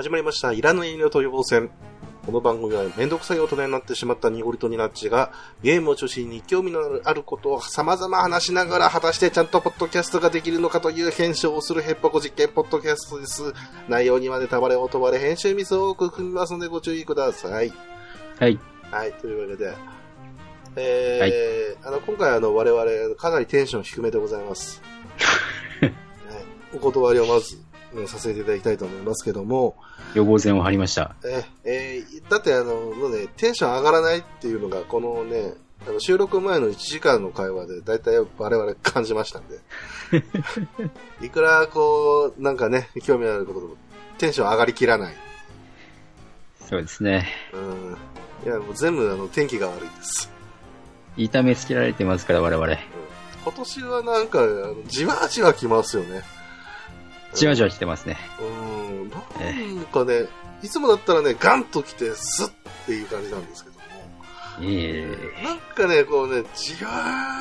始まりました。いらぬ遠慮と予防戦。この番組はめんどくさい大人になってしまったニゴリとニナッチがゲームを中心に興味のあることを様々話しながら果たしてちゃんとポッドキャストができるのかという検証をするヘッポコ実験ポッドキャストです。内容にはネタバレ、音バレ、編集ミスを多く含みますのでご注意ください。はい。はい、というわけで、えーあの今回あの我々かなりテンション低めでございます。はい、お断りをまず、うんさせていただきたいと思いますけども、予防線を張りました。ええーだってあの、もうね、テンション上がらないっていうのが、このね、あの収録前の1時間の会話で、だいたい我々感じましたんで。いくらこう、なんかね、興味あることでも、テンション上がりきらない。そうですね。うん。いや、もう全部あの、天気が悪いです。痛めつけられてますから、我々。今年はなんか、じわじわ来ますよね。じわじわ来てますね。うん。なんかね、いつもだったらね、ガンと来て、スッっていう感じなんですけども。ええなんかね、こうね、じわ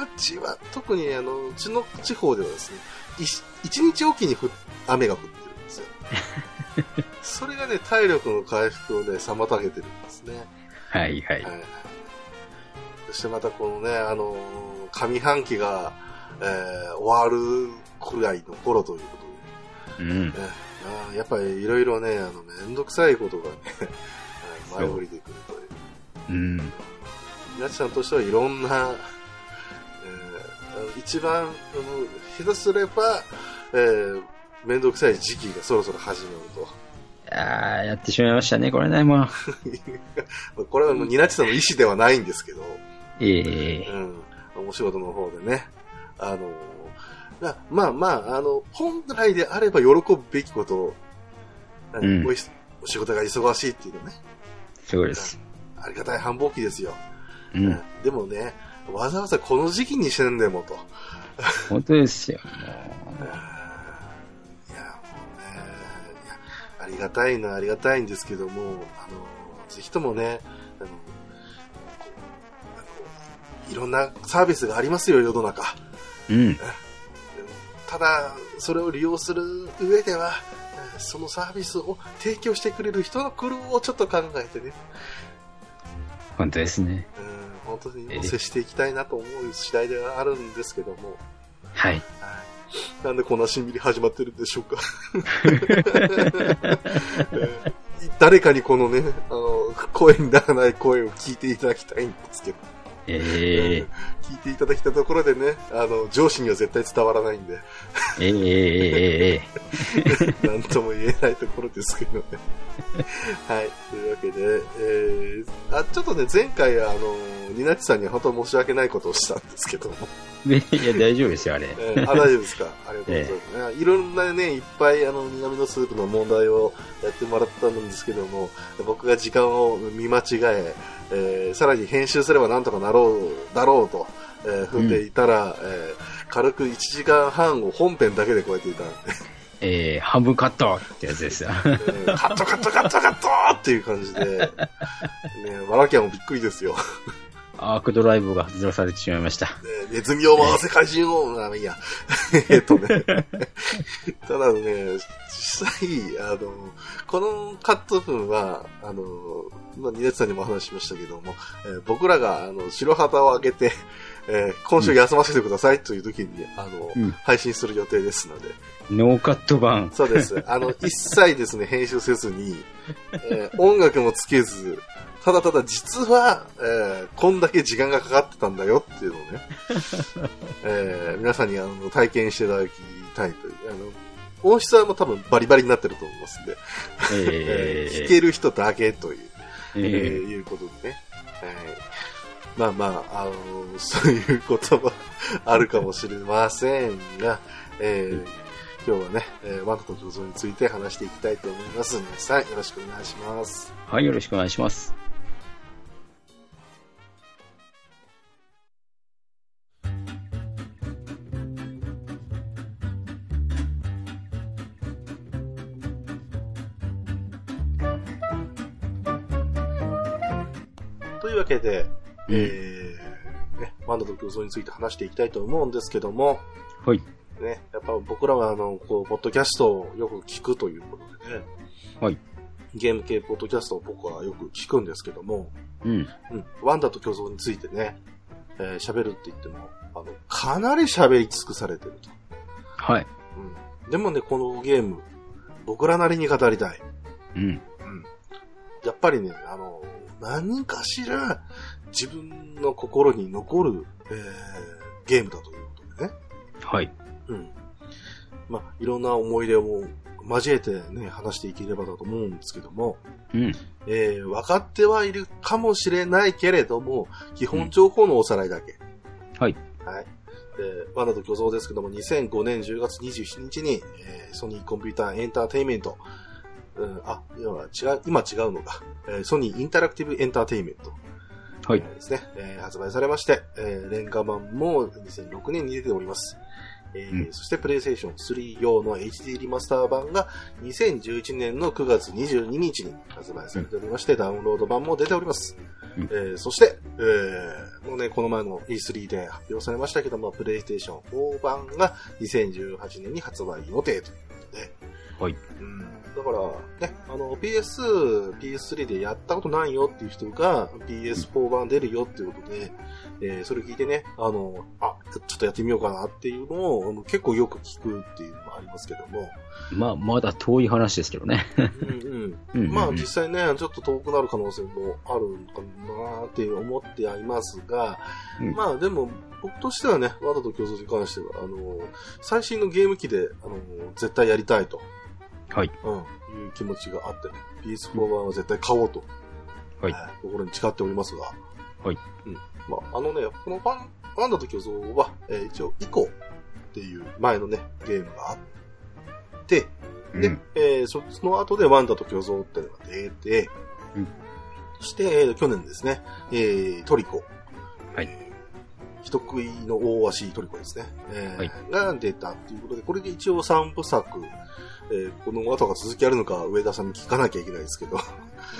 ーじわ、特にあの、うちの地方ではですね、い一日おきにふ雨が降ってるんですよ。それがね、体力の回復をね、妨げてるんですね。はいはい。はい。そしてまたこのね、あのー上半期が、えー終わるくらいの頃というこうん。ねあーやっぱりいろいろね、あの、めんどくさいことがね、前降りてくるという。うん。皆さんとしてはいろんな、えー一番、あの、下手すれば、えー、めんどくさい時期がそろそろ始まるああ、やってしまいましたね、これね、もう。と。これはもうニナチさんの意思ではないんですけど、ええうん、お仕事の方でね、あの、まあまあ、まあ、あの、本来であれば喜ぶべきことを、うんお仕事が忙しいっていうのね、そうです。ありがたい繁忙期ですよ。うん。うんでもね、わざわざこの時期にしてんでもと。本当ですよ。も いや、もうね、ありがたいのはありがたいんですけども、あの、ぜひともね、あの、いろんなサービスがありますよ、世の中。ううん。ただ、それを利用する上では、えそのサービスを提供してくれる人の苦労をちょっと考えてね、本当ですね。うん、本当に接していきたいなと思う次第ではあるんですけども、はい。はい。なんでこんなしんみり始まってるんでしょうか。え ー誰かにこのね、あの、声にならない声を聞いていただきたいんですけど、ええ聞いていただきたところでね、あの、上司には絶対伝わらないんで、えええええ なんとも言えないところですけどね。はい。というわけで、えー、あ、ちょっとね、前回、あの、ニナッチさんには本当申し訳ないことをしたんですけども、え いや、大丈夫ですよ、あれ。えーあ、大丈夫ですか？ありがとうございます。いろんなね、いっぱい、あの、南のスープの問題をやってもらったんですけども、僕が時間を見間違え、えーさらに編集すればなんとかなろう、だろうと、えー踏んでいたら、えー軽く1時間半を本編だけで超えていたんで、ええ半分カットってやつですよ。えーカットカットカットカットっていう感じで、ね、ワラキャンもびっくりですよ。アークドライブが外されてしまいました。ねネズミを回せ怪人を、あ、いいや。えっとね。ただね、実際、あの、このカット分は、あの、まあ、ニさんにもお話ししましたけども、えー僕らが、あの、白旗を上げて、えー今週休ませてくださいという時に、あの、うん配信する予定ですので、ノーカット版。そうです。あの、一切ですね、編集せずに、えー音楽もつけず、ただただ実は、えーこんだけ時間がかかってたんだよっていうのをね、えー皆さんにあの体験していただきたいという。あの音質はもう多分バリバリになってると思いますんで、えー え弾ける人だけという、ええーいうことでね。はいまあまあ、あのそういうこともあるかもしれませんが、えー今日はね、えー、ワンコと共存について話していきたいと思います。皆さんよろしくお願いします。はい、よろしくお願いします。けで、うんえーね、ワンダと共存について話していきたいと思うんですけども、はい。ね、やっぱ僕らはあの、こう、ポッドキャストをよく聞くということでね、はい。ゲーム系ポッドキャストを僕はよく聞くんですけども、うん。うん、ワンダと巨像についてね、えー喋るって言っても、あの、かなり喋り尽くされてると。はい。うん。でもね、このゲーム、僕らなりに語りたい。うん。うん。やっぱりね、あの、何かしら自分の心に残る、えー、ゲームだということでね。はい。うん。まあ、いろんな思い出を交えてね、話していければだと思うんですけども、うん。えー、分かってはいるかもしれないけれども、基本情報のおさらいだけ。はい。はい。で、ワナと巨像ですけども、2005年10月27日に、えーソニーコンピューターエンターテインメント、うん、あ、今は違う、今違うのか、えーソニーインタラクティブエンターテインメント、はい。えーですね、えー発売されまして、えーレンガ版も2006年に出ております。えーうん。そしてプレイステーション3用の HD リマスター版が2011年の9月22日に発売されておりまして、ダウンロード版も出ております。うん。えーそして、えーもうね、この前の E3 で発表されましたけども、プレイステーション4版が2018年に発売予定ということで、はい。うんだから、ね、あの、PS、PS3 でやったことないよっていう人が PS4 版出るよっていうことで、えーそれ聞いてね、あの、あ、ちょっとやってみようかなっていうのをあの結構よく聞くっていうのもありますけども、まあ、まだ遠い話ですけどね。うんうん。まあ実際ね、ちょっと遠くなる可能性もあるのかなって思ってはいますが、うんまあでも僕としてはね、ワードと競争に関しては、あの、最新のゲーム機で、あの、絶対やりたいと、はい。うん、いう気持ちがあって、PS4 版は絶対買おうと、はいえー心に誓っておりますが、はい。うん。まああのね、このファン、ワンダと巨像は、えー一応、イコっていう前のね、ゲームがあって、で、うん。えーそその後でワンダと巨像っていうのが出て、うんそして、えー去年ですね、えートリコ。はいえー人食いの大足トリコですね。えーはいが出たっていうことで、これで一応3部作、えーこの後が続きあるのか上田さんに聞かなきゃいけないですけど。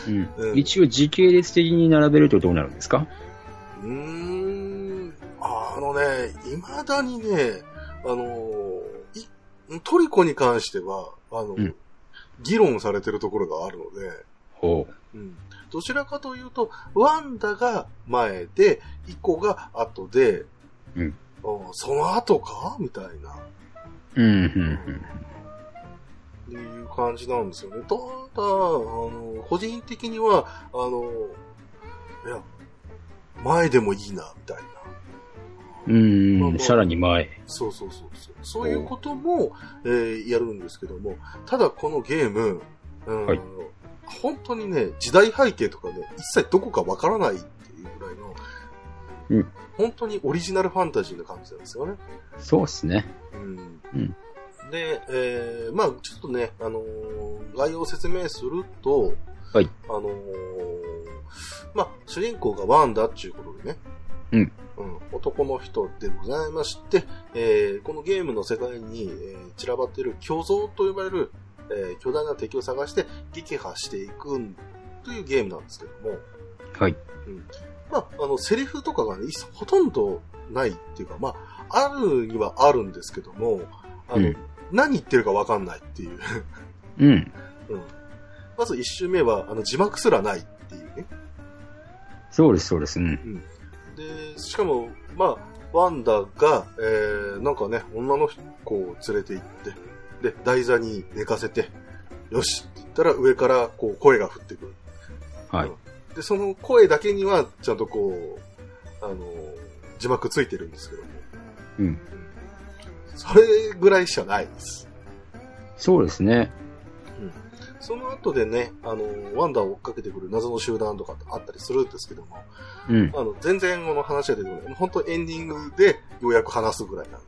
うん。うん。一応時系列的に並べるとどうなるんですか？うーん、あのね、未だにね、あのトリコに関しては、あの、うん。議論されてるところがあるので、ほう。ん。どちらかというと、ワンダが前で、イコが後で、うん。あその後か？みたいな、う。うん、うん、っていう感じなんですよね。ただ、あの、個人的には、あの、いや、前でもいいな、みたいな。うん。うん、まあまあさらに前。そうそうそうそう。そういうことも、えーやるんですけども、ただこのゲーム、うんはい本当にね、時代背景とかね、一切どこかわからないっていうぐらいの、うん本当にオリジナルファンタジーな感じなんですよね。そうですね。うんうんで、えーまあちょっとね、あのー概要を説明すると、はい。あのーまあ主人公がワンダっていうことでね、うん。うん、男の人でございまして、えーこのゲームの世界に、えー散らばっている巨像と呼ばれる、えー巨大な敵を探して撃破していくというゲームなんですけども、はい。まあ、あの、セリフとかがね、ほとんどないっていうか、まあ、あるにはあるんですけども、あの、うん何言ってるかわかんないっていう。うん。うん。まず一周目は、あの、字幕すらないっていうね。そうです、そうです。うん。で、しかも、まあ、ワンダが、えー、なんかね、女の子を連れて行って、で、台座に寝かせて、よしって言ったら上からこう声が降ってくる。はい。で、その声だけには、ちゃんとこう、あの、字幕ついてるんですけども。うん。それぐらいしかないです。そうですね。その後でね、あの、ワンダーを追っかけてくる謎の集団とかってあったりするんですけども、うん。あの、全然この話が出てこない。本当エンディングでようやく話すぐらいなんで。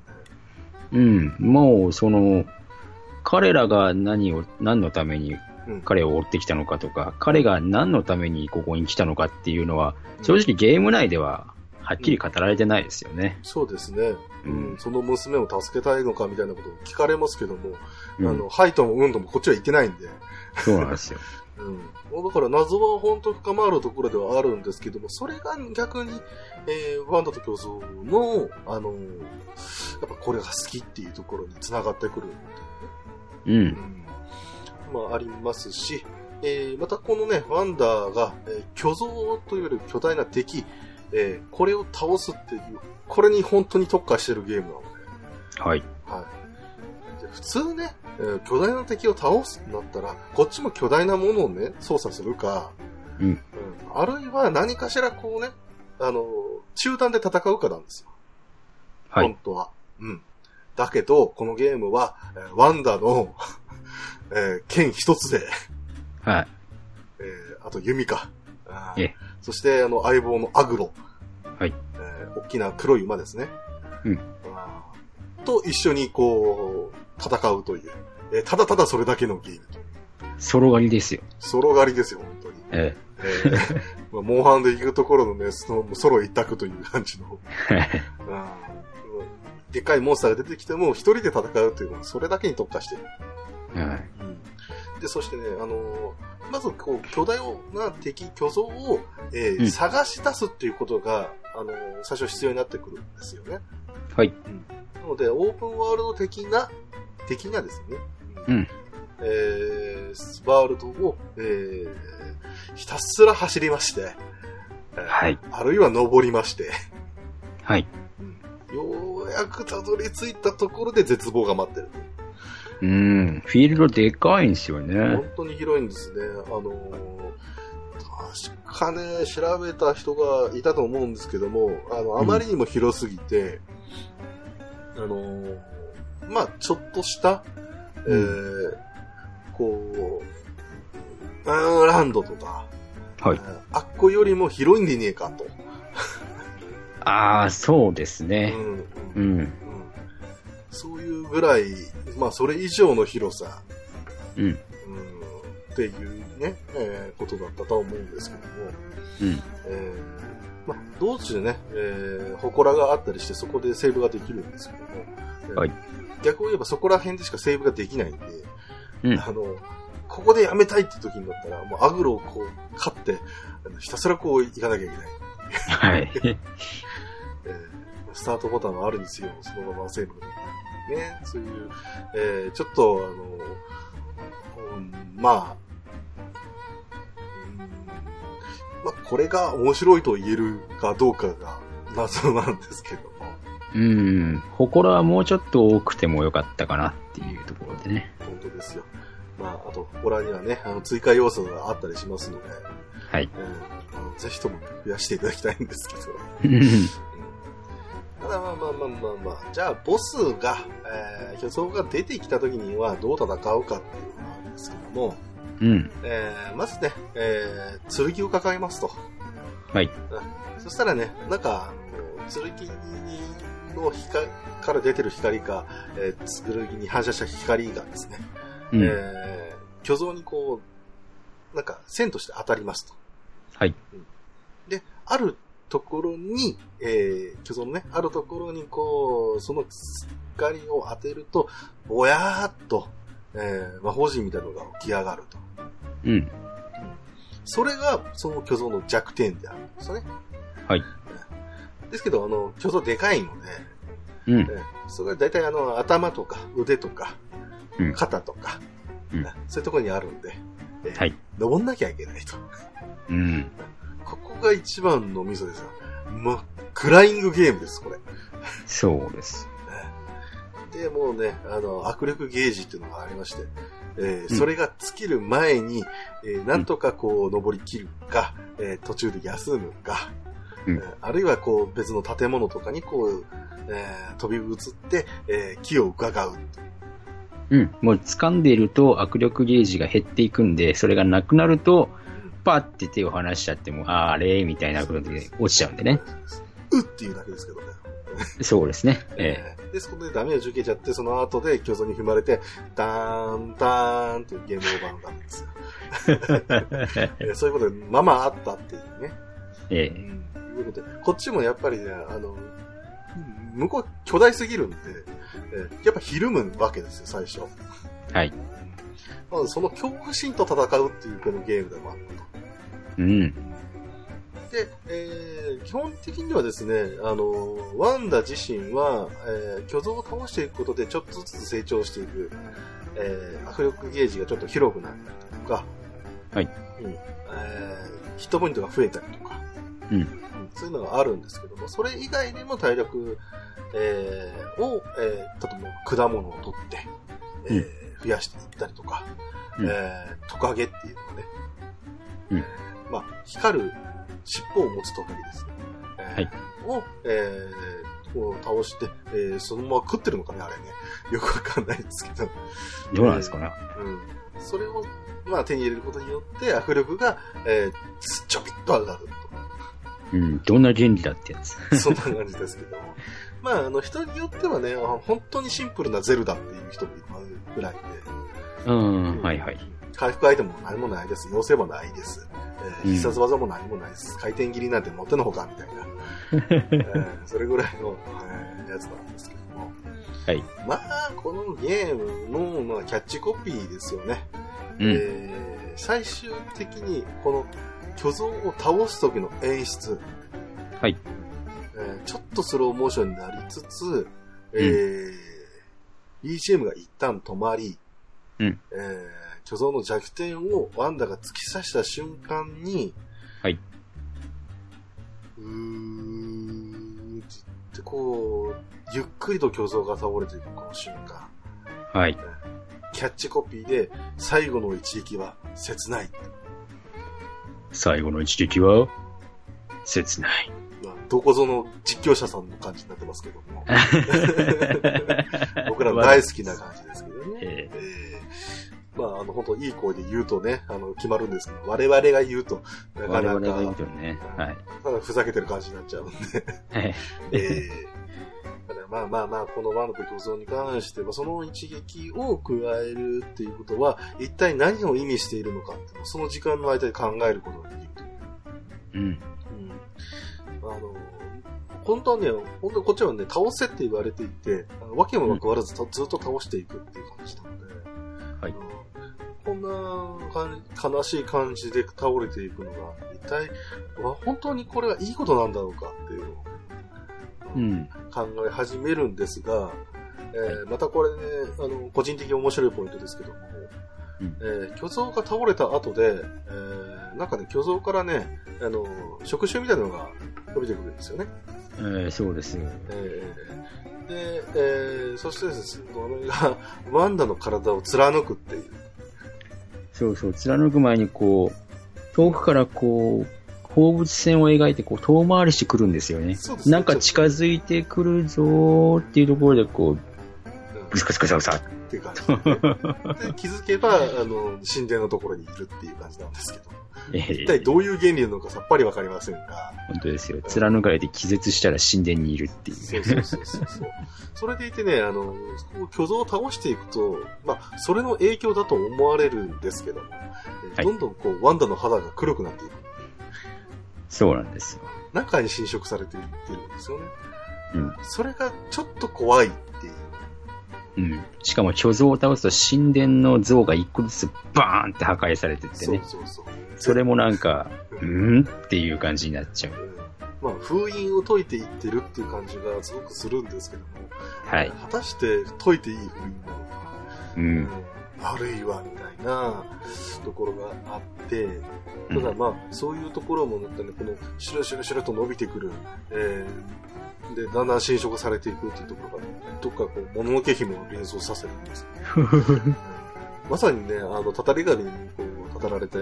うん。もう、その、彼らが何を、何のためにうん彼を追ってきたのかとか、彼が何のためにここに来たのかっていうのは、正直ゲーム内でははっきり語られてないですよね。そうですね。ううんん、その娘を助けたいのかみたいなことを聞かれますけども、うんあの、はいともうんともこっちは言ってないんで、そうなんですよ。うん。だから謎は本当深まるところではあるんですけども、それが逆に、えー、ワンダと競争の、あのーやっぱこれが好きっていうところに繋がってくるっていうねうん。うんまあ、ありますし、えーまたこのね、ワンダーが、えー巨像というより巨大な敵、えーこれを倒すっていう、これに本当に特化してるゲームなので、はい。はい。で普通ね、えー巨大な敵を倒すってなったら、こっちも巨大なものをね、操作するか、うんあるいは何かしらこうね、あの、中断で戦うかなんですよ。はい。本当は。うん。だけど、このゲームは、えーワンダの、えー剣一つで、はい。えーあと弓か。ええそして、あの、相棒のアグロ。はい。えー大きな黒い馬ですね。うんと一緒にこう、戦うという。えーただただそれだけのゲームと。ソロ狩りですよ。ソロ狩りですよ、本当に。ええーまあ、モンハンで行くところのね、そのソロ一択という感じの。え。うんでっかいモンスターが出てきても、一人で戦うというのは、それだけに特化してる。はい。で、そしてね、あのーまず、こう、巨大な敵、巨像を、えーうん探し出すっていうことが、あのー最初必要になってくるんですよね。はい。なので、オープンワールド的な、的なですね。うん。えー、ワールドを、えー、ひたすら走りまして、えーはい。あるいは登りまして、はい。ようやくたどり着いたところで絶望が待ってる。うん。フィールドでかいんですよね本。当に広いんですね。あのー確かね、調べた人がいたと思うんですけども、あの、あまりにも広すぎて、あのーまあ、ちょっとした、えー、こう、アーランドとか、はいえ。ーあっこよりも広いんでねえかと。ああ、そうですうね。んうんうん。うんそういうぐらい、まあ、それ以上の広さ、うん。うんっていうね、えーことだったとは思うんですけども、うん。えーまあ、道中ね、えー、祠があったりしてそこでセーブができるんですけども、えーはい逆を言えばそこら辺でしかセーブができないんで、うんあの、ここでやめたいって時になったら、もうアグロをこう、勝って、ひたすらこう行かなきゃいけない。はい。えースタートボタンがあるんですよ、そのままセーブができない。ね、そういう、えーちょっと、あの、うんまあ、うんまあ、これが面白いと言えるかどうかが謎なんですけども。うん。祠はもうちょっと多くてもよかったかなっていうところでね。本当ですよ。まあ、あと、ホラーにはね、あの、追加要素があったりしますので、はい。うんあのぜひとも増やしていただきたいんですけど。うんただまあまあまあまあまあ、じゃあボスが、えー、巨像が出てきた時にはどう戦うかっていうのがあるんですけども、うん。えー、まずね、えー、剣を抱えますと。はい。そしたらね、なんか、剣の光から出てる光が、えー、剣に反射した光がですね、うん。えー、巨像にこう、なんか線として当たりますと。はい。で、あるところに、えー、巨像のね、あるところにこう、その光を当てると、ぼやーっと、えー、魔法陣みたいなのが起き上がると。うん。それが、その巨像の弱点であるんですよね。はい。ですけど、あの、巨像でかいので、うん。えーそれは大体あの、頭とか腕とか、うん肩とか、うんそういうところにあるんで、えーはい。登んなきゃいけないと。うん。ここが一番のミソですよ。もう、クライングゲームです、これ。そうです。で、もうね、あの、握力ゲージっていうのがありまして、えーうんそれが尽きる前に、えーなんとかこう、登り切るか、えー途中で休むか、うんえーあるいはこう、別の建物とかにこう、えー飛び移って、えー木を伺う。うん。もう掴んでいると握力ゲージが減っていくんで、それがなくなると、パッて手を離しちゃっても、あれ？みたいなことで落ちちゃうんでね。うっていうだけですけどね。そうですね。ええーで、そこでダメージ受けちゃって、その後で巨像に踏まれて、ダーン、ダーンっていうゲームオーバーのダメですよ。そういうことで、ままあったっていうね。えうんいうことで、こっちもやっぱりね、あの、向こう巨大すぎるんで、えーやっぱひるむわけですよ、最初。え。はい。まずその恐怖心と戦うっていうこのゲームでもあったと。うん。で、えー基本的にはですね、あの、ワンダ自身は、えー巨像を倒していくことでちょっとずつ成長していく、えー握力ゲージがちょっと広くなったりとか、はい。うん。えー、ヒットポイントが増えたりとか、うん。うんそういうのがあるんですけども、それ以外にも体力、えーを、えー、例えば果物を取って、えー増やしていったりとか、うんえートカゲっていうのがね、うんまあ、光る尻尾を持つトカゲですね。えーはいを、えーこう倒して、えーそのまま食ってるのかね、あれね。よくわかんないですけど。どうなんですかね。うん。それを、まあ、手に入れることによって、握力が、えーちょびっと上がるうん。どんな原理だってやつ。と。そんな感じですけども。まあ、あの、人によってはね、あ本当にシンプルなゼルダっていう人もいるぐらいで、うん。はいはい。回復アイテムも何もないです。妖精もないです。えーうん必殺技も何もないです。回転切りなんて持ってのほかみたいな。えーそれぐらいの、えーやつなんですけども。はい。まあ、このゲームの、まあ、キャッチコピーですよね。うん。えー最終的に、この巨像を倒す時の演出。はい。えーちょっとスローモーションになりつつ、えー BGM が一旦止まり、うんえー巨像の弱点をワンダが突き刺した瞬間に、はい。うーってこう、ゆっくりと巨像が倒れていくこの瞬間。はい。キャッチコピーで、最後の一撃は切ない。最後の一撃は、切ない。まあ、どこぞの実況者さんの感じになってますけども。僕らの大好きな感じですけどね。ええーまあ、あの、本当いい声で言うとね、あの、決まるんですけど、我々が言うと、なかな我々が言うか、とね。はい。ただふざけてる感じになっちゃうんで。はい。えーだからまあまあまあ、このワンダと巨像に関しては、その一撃を加えるっていうことは、一体何を意味しているのかっていうのを、その時間の間で考えることができるう。うん。うんあの、本当はね、本当にこっちはね、倒せって言われていて、あのわけもなくわらず、ずっと倒していくっていう感じなので、はいこんな悲しい感じで倒れていくのが、一体、わ本当にこれはいいことなんだろうかっていうのを、うん。考え始めるんですが、えーまたこれね、あの、個人的に面白いポイントですけども、うんえー巨像が倒れた後で、えーなんかね、巨像からね、あの、触手みたいなのが伸びてくるんですよね。えーそうです。えーで、えーそしてですね、これが、ワンダの体を貫くっていう。そうそう。貫く前にこう、遠くからこう、放物線を描いてこう遠回りしてくるんですよね。なんか近づいてくるぞーっていうところでこう、うんブスカスカサカサ。っていう感じ で,、で気づけば、あの、神殿のところにいるっていう感じなんですけど。え一体ーどういう原理なのかさっぱりわかりませんが。本当ですよ。貫かれて気絶したら神殿にいるっていう。そうそうそうそうそう。それでいてね、あの、巨像を倒していくと、まあ、それの影響だと思われるんですけども、えはいどんどんこう、ワンダの肌が黒くなっていく。そうなんですよ。中に侵食されていってるんですよね。うん。それがちょっと怖いっていう。うん。しかも巨像を倒すと神殿の像が一個ずつバーンって破壊されてってそうね。そうそう。それもなんか、ううんんっていう感じになっちゃう。うんまあ、封印を解いていってるっていう感じがすごくするんですけども、はい。果たして解いていい封印なのか、うん。あるいはみたいなところがあって、ただまあ、そういうところもね、この、シュルシュルシュルと伸びてくる、えー、で、だんだん侵食されていくっていうところが、どっかこう、もののけ姫を連想させるんです、う んまさにね、あの、たたり神にこう、たたられた、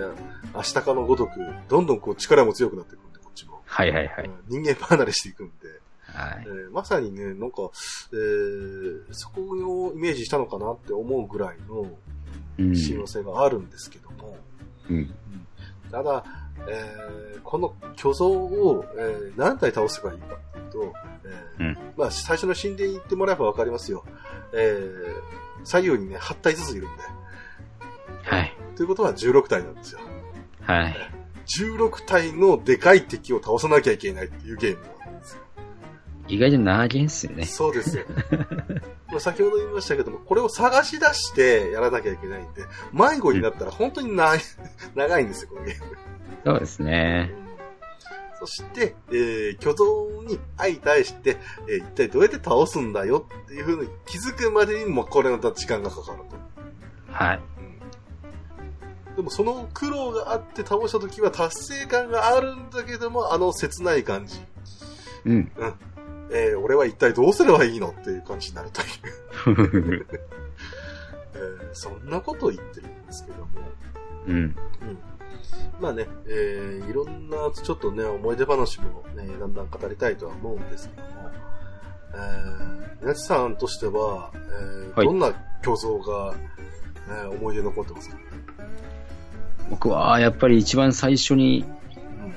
アシタカのごとく、どんどんこう、力も強くなっていくんで、こっちも。はいはいはい。うん人間離れしていくんで、はいえ。ーまさにね、なんか、えーそこをイメージしたのかなって思うぐらいのうん。親和性があるんですけども、うん。ただ、えーこの巨像を、えー何体倒せばいいかっていうと、えーうんまあ、最初の神殿に行ってもらえばわかりますよ。えー左右にね、8体ずついるんで。はい。ということは16体なんですよ。はい。16体のでかい敵を倒さなきゃいけないっていうゲームなんですよ。意外と長いんすよね。そうですよ。まあ先ほど言いましたけども、これを探し出してやらなきゃいけないんで、迷子になったら本当に長い 長いんですよ、このゲーム。そうですね。そして、えー、巨像に相対して、えー一体どうやって倒すんだよっていうふうに気づくまでにもこれまた時間がかかると。はい。でもその苦労があって倒した時は達成感があるんだけども、あの切ない感じ。うん。えー俺は一体どうすればいいのっていう感じになるという。えーそんなことを言ってるんですけども。うん。うん。まあね、えーいろんなちょっとね、思い出話もね、だんだん語りたいとは思うんですけども、えー、皆さんとしては、えーはいどんな虚像が、えー思い出に残ってますか、僕は、やっぱり一番最初にうん、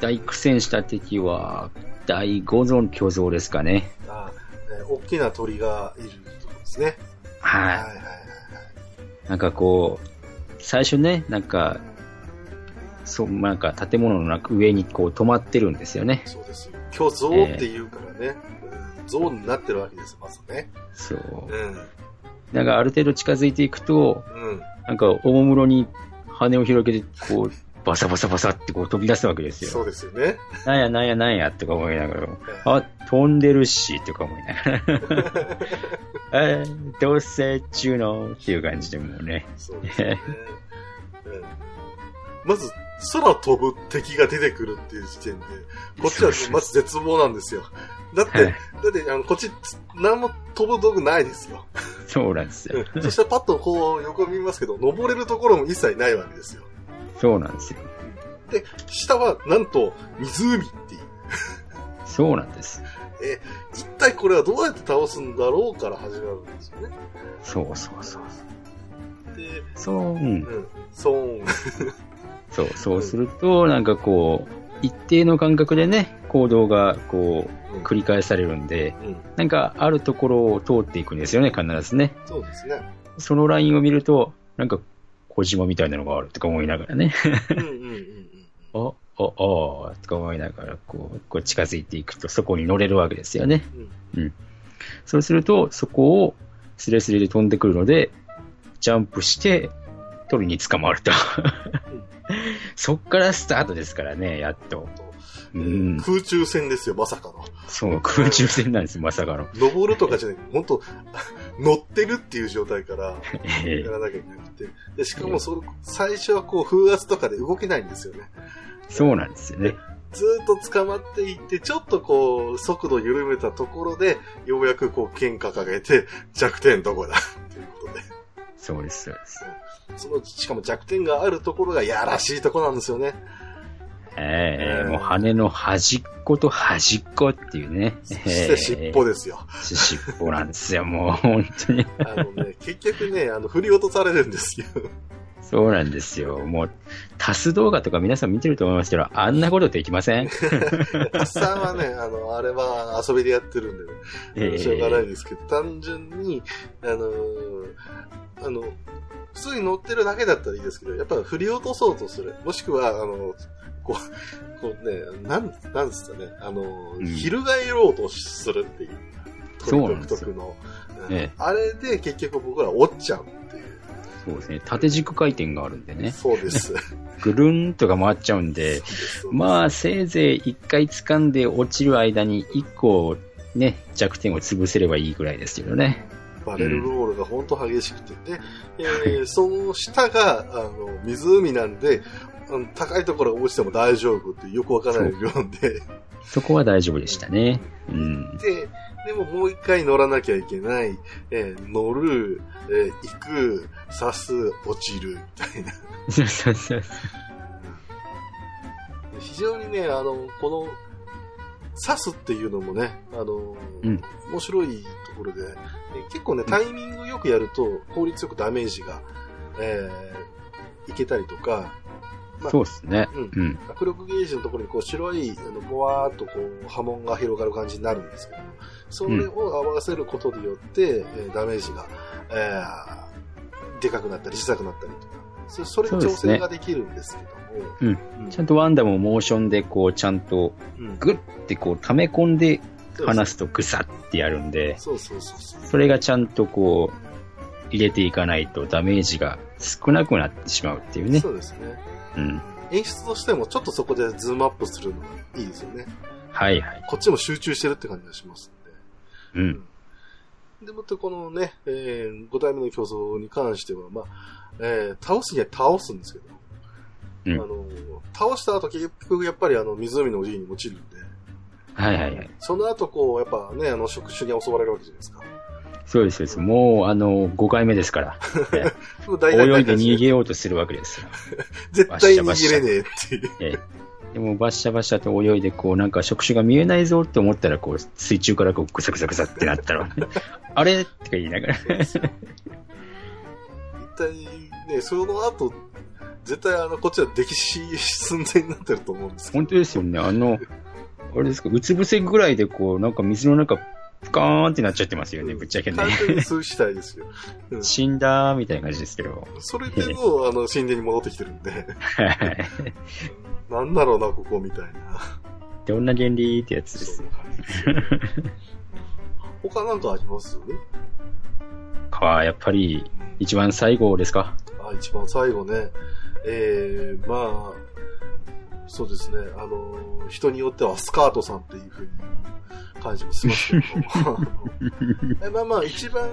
大苦戦した敵は、第五の巨像ですかね。あーえー大きな鳥がいるところですね。はいははいはいはい。い。なんかこう、最初ね、なんか、そう、なんか建物の中上にこう止まってるんですよね。そうです。虚像っていうからね、うん像になってるわけです、まずね。そう。うん。なんかある程度近づいていくと、うん。なんかおもむろに羽を広げて、こう、バサバサバサってこう飛び出すわけですよ。そうですよね。なんやなんやなんやとか思いながら、あ、飛んでるし、とか思いながら。えー、どうせ中のっていう感じでもうね。そうですよね。うんまず、空飛ぶ敵が出てくるっていう時点で、こっちはまず絶望なんですよ。だって、はいだって、あの、こっち、何も飛ぶ道具ないですよ。そうなんですよ。うんそしてパッとこう横見ますけど、登れるところも一切ないわけですよ。そうなんですよ。で、下はなんと湖っていう。そうなんです。一体これはどうやって倒すんだろうから始まるんですよね。そうそうそう。で、そう、うん。うん、そう、そう、そうすると、なんかこう、一定の間隔でね、行動がこう、うん繰り返されるんで、うん、なんかあるところを通っていくんですよね、必ずね。そうですね。そのラインを見ると、なんか小島みたいなのがあるとか思いながらね。うんうんうんうん。あ、あ、あ、とか思いながら、こう、こう近づいていくと、そこに乗れるわけですよね。うんそうすると、そこをスレスレで飛んでくるので、ジャンプして、鳥に捕まると。そっからスタートですからね、やっと。うん。空中戦ですよ、まさかの。そう、空中戦なんです、まさかの。登るとかじゃなくて、本当乗ってるっていう状態からえやらなきゃいけなくて。で、しかもその、最初はこう風圧とかで動けないんですよね。えそうなんですよね。ずーっと捕まっていって、ちょっとこう、速度緩めたところで、ようやくこう、剣掲げて、弱点どこだ？ということで。そうです、そうです。その、しかも弱点があるところがやらしいところなんですよね。ええうんもう羽の端っこと端っこっていうね。そして尻尾ですよ。尻尾なんですよ、もう本当に。あのね、結局ね、あの、振り落とされるんですよ。そうなんですよ。もう、タス動画とか皆さん見てると思いますけど、あんなことできませんタッさんはね、あの、あれは遊びでやってるんでね、ええしょうがないですけど、単純に、あのーあの、普通に乗ってるだけだったらいいですけど、やっぱり振り落とそうとする。もしくは、あの、こう、こうね、なん、なんですかね、あの、うん翻ろうとするっていう。独特の。うんええあれで結局僕ら折っちゃうっていう。そうですね。縦軸回転があるんでね。そうです。ぐるんとか回っちゃうんで、まあ、せいぜい一回掴んで落ちる間に一個ね、弱点を潰せればいいぐらいですけどね。バレルロールが本当激しくて、で、えーその下が、あの、湖なんで、高いところが落ちても大丈夫ってよくわからない理論で、そこは大丈夫でしたね。うん。で、でももう一回乗らなきゃいけない、えー乗る、えー行く、刺す、落ちる、みたいな。非常にね、あの、この、刺すっていうのもね、あの、うん面白いところで、え結構ね、タイミングよくやると、効率よくダメージが、えーいけたりとか、まあそうですね。うんうん。握力ゲージのところにこう白い、あの、ぼわーっとこう波紋が広がる感じになるんですけど、それを合わせることによって、えーダメージが、えーでかくなったり小さくなったりとか、そそれに調整ができるんですけども、うんちゃんとワンダもモーションでこう、ちゃんとうんグッてこう、溜め込んで離すとグサってやるんで、そうそうそうそう。それがちゃんとこう、入れていかないとダメージが少なくなってしまうっていうね。そうですね。うん。演出としてもちょっとそこでズームアップするのがいいですよね。はいはい。こっちも集中してるって感じがしますんで。うん。で、またこのね、えー、5体目の巨像に関しては、まあ、えー倒すには倒すんですけど、うんあの、倒した後結局やっぱりあの湖のおに落ちるんで、はいはいはい。その後こう、やっぱね、あの触手に襲われるわけじゃないですか。そうです、そうです。もう、あの、5回目ですから。泳いで逃げようとするわけですよ。絶対逃げれねえっていう。ええでも、バッシャバシャと泳いで、こう、なんか触手が見えないぞって思ったら、こう、水中からこう、ぐさぐさぐさってなったら、あれ？とか言いながら。一体ね、その後、絶対あの、こっちは溺死寸前になってると思うんです。本当ですよね。あの、あれですか、うつ伏せぐらいで、こう、なんか水の中、ぷかーんってなっちゃってますよね、ぶっちゃけね完。全に数死体ですよ。うん死んだーみたいな感じですけど。それでも、あの、神殿に戻ってきてるんで、はいなんだろうな、ここみたいな。どんな原理ってやつです。他なんかあります？か、やっぱり、一番最後ですか？あ、一番最後ね。えー、まあ、そうですね。あの、人によってはスカートさんっていう風に感じもしますけど まあまあ、一番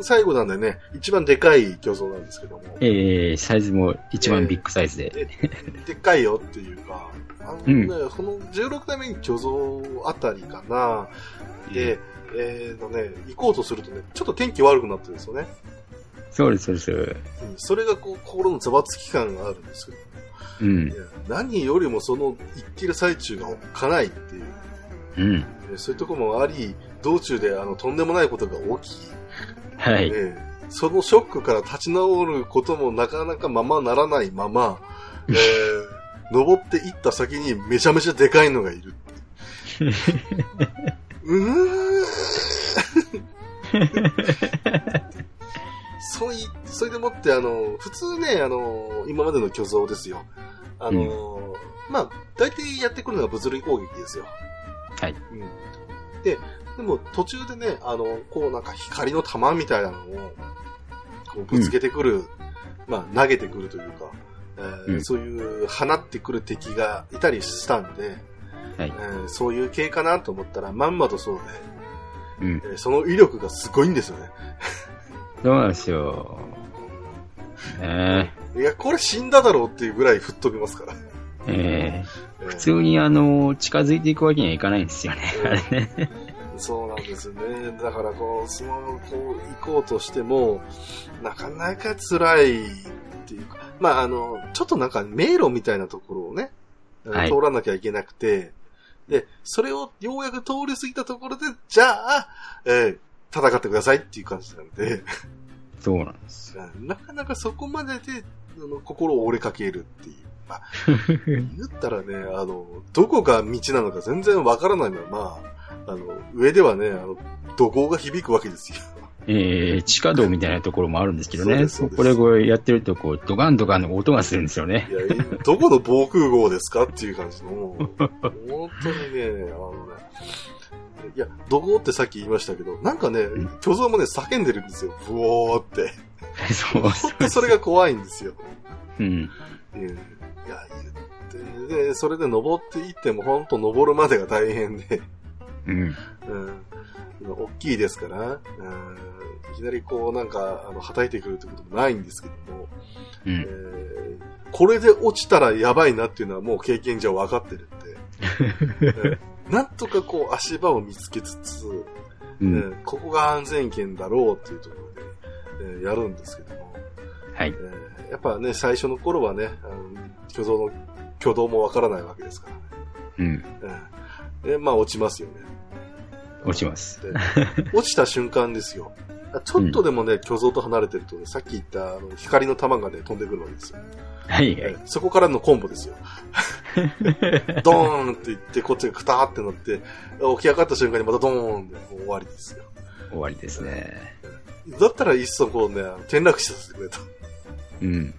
最後なんでね、一番でかい巨像なんですけども。えー、サイズも一番ビッグサイズで。でっかいよっていうか、あのね、この16代目巨像あたりかな。で、えーとね、行こうとするとね、ちょっと天気悪くなってるんですよね。そうです、そうです。うん、それがこう、心のざわつき感があるんですけど、うん何よりもその行ってる最中がおっかないっていう、うん。えーそういうところもあり、道中であのとんでもないことが起き、はい。えーそのショックから立ち直ることもなかなかままならないまま、えー登っていった先にめちゃめちゃでかいのがいる。うーそうい、それでもって、あの、普通ね、あの、今までの巨像ですよ。あの、まあ、大体やってくるのは物理攻撃ですよ。はい。うん。で、でも途中でね、あの、こうなんか光の玉みたいなのを、こうぶつけてくる、まあ投げてくるというか、えーうんそういう放ってくる敵がいたりしたんで、はいえーそういう系かなと思ったら、まんまとそうで、うん。えーその威力がすごいんですよね。そうなんですよ。ねいや、これ死んだだろうっていうぐらい吹っ飛びますから。え。ええーー、普通にあの、近づいていくわけにはいかないんですよね。うんあれね。そうなんですよね。だからこう、その、こう、行こうとしても、なかなか辛いっていうか、まああの、ちょっとなんか迷路みたいなところをね、はい通らなきゃいけなくて、で、それをようやく通り過ぎたところで、じゃあ、えー戦ってくださいっていう感じなんで、そうなんです。なかなかそこまでで、心を折れかけるっていう。まあ、言ったらね、あの、どこが道なのか全然わからないまま、あの、上ではね、あの、怒号が響くわけですよ。えー、地下道みたいなところもあるんですけどね。そうでこれこれやってると、こう、ドカンドカンの音がするんですよねい。や、どこの防空壕ですかっていう感じの、本当にね、あのね、いや、怒号ってさっき言いましたけど、なんかねん、巨像もね、叫んでるんですよ。ブオーって。そう本当それが怖いんですよ。うん。うん。いや、言って、で、それで登っていっても、本当登るまでが大変で、うん。うん。大きいですから、うん。いきなりこう、なんか、あの、叩いてくるってこともないんですけども、えうん。ーこれで落ちたらやばいなっていうのはもう経験上分かってるんで、えーなんとかこう足場を見つけつつ、うえん。ーここが安全圏だろうっていうところで、えーやるんですけども、はい。えーやっぱね、最初の頃はね、あの挙動の、挙動も分からないわけですから、うん。えーでまあ落ちますよね。落ちます。で落ちた瞬間ですよ。ちょっとでもね、巨像と離れてるとね、さっき言ったあの光の玉がね、飛んでくるわけですよ。はいはえい。そこからのコンボですよ。ドーンって言って、こっちがクターってなって、起き上がった瞬間にまたドーンでもう終わりですよ。終わりですね。だったらいっそこうね、転落死させてくれとうん。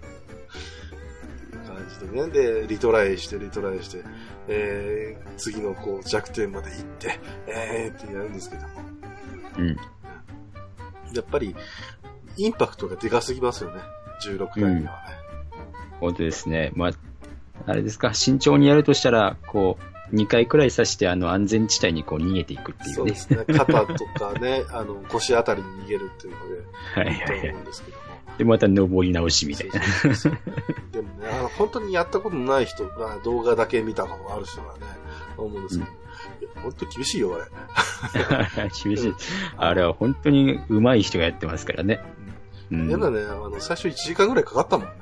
感じでね。で、リトライして、リトライして、えー、次のこう弱点まで行って、えーってやるんですけども。うん。やっぱり、インパクトがでかすぎますよね。16代目はね。本当ですね。まあ、あれですか、慎重にやるとしたら、こう、2回くらい刺して、あの、安全地帯にこう逃げていくっていうね。そうですね。肩とかね、あの、腰あたりに逃げるっていうので、はいはいはい。思うんですけども。で、また登り直しみたいな。そうそうそうでもね、あの、本当にやったことのない人、まあ、動画だけ見たことある人がね、思うんですけど、いや、本当厳しいよ、あれ。厳しい。あれは本当に上手い人がやってますからね。うん。やだね、あの、最初1時間ぐらいかかったもんね。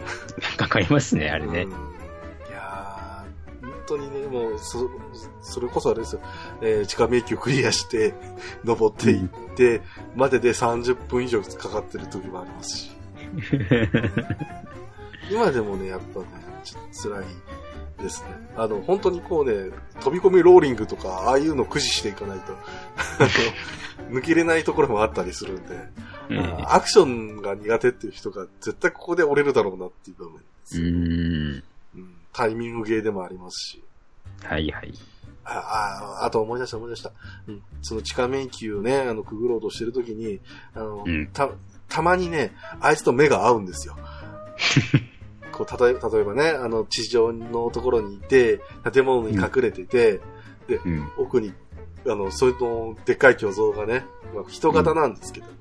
かかりますね、あれねうん。当にね、もう、そ、それこそあれですよ、えー、地下迷宮クリアして、登っていって、までで30分以上かかってる時もありますし。今でもね、やっぱね、ちょっと辛いですね。あの、本当にこうね、飛び込みローリングとか、ああいうの駆使していかないと、抜けれないところもあったりするんで、うんあアクションが苦手っていう人が絶対ここで折れるだろうなっていう場面ですうよ、ん。うんタイミングゲーでもありますし。はいはい。あ、あ、あと思い出した思い出した。うん。その地下迷宮をね、あの、くぐろうとしてるときに、あの、うんた、たまにね、あいつと目が合うんですよ。こう、例えば、例えばね、あの、地上のところにいて、建物に隠れてて、うん。奥に、あの、それの、でっかい巨像がね、まあ、人型なんですけども、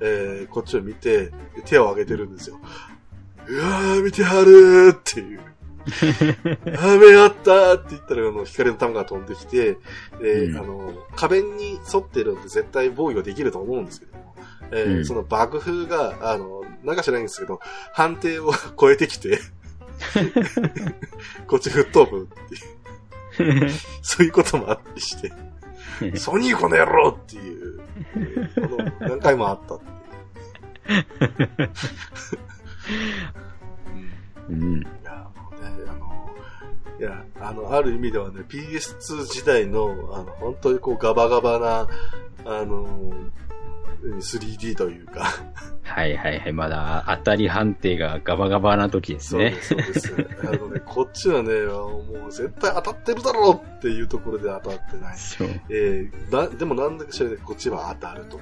えー、こっちを見て、で手を挙げてるんですよ。うわー、見てはるーっていう。雨あったーって言ったら、あの、光の玉が飛んできて、で、うん。あの、壁に沿ってるんで絶対防御ができると思うんですけども、えーうん。その爆風が、あの、なんか知らないんですけど、判定を超えてきて、こっち吹っ飛ぶっていう、そういうこともあったりして、ソニーこの野郎っていう、えーこの何回もあったっていう。うんあの、いや、あの、ある意味ではね、PS2 時代の、あの、本当にこうガバガバな、あの、3D というか、はいはいはい。まだ当たり判定がガバガバな時ですね。そうです、そうです。あのね、こっちはね、もう絶対当たってるだろうっていうところで当たってない。そう。えー、な、でもなんだか知らないこっちは当たると。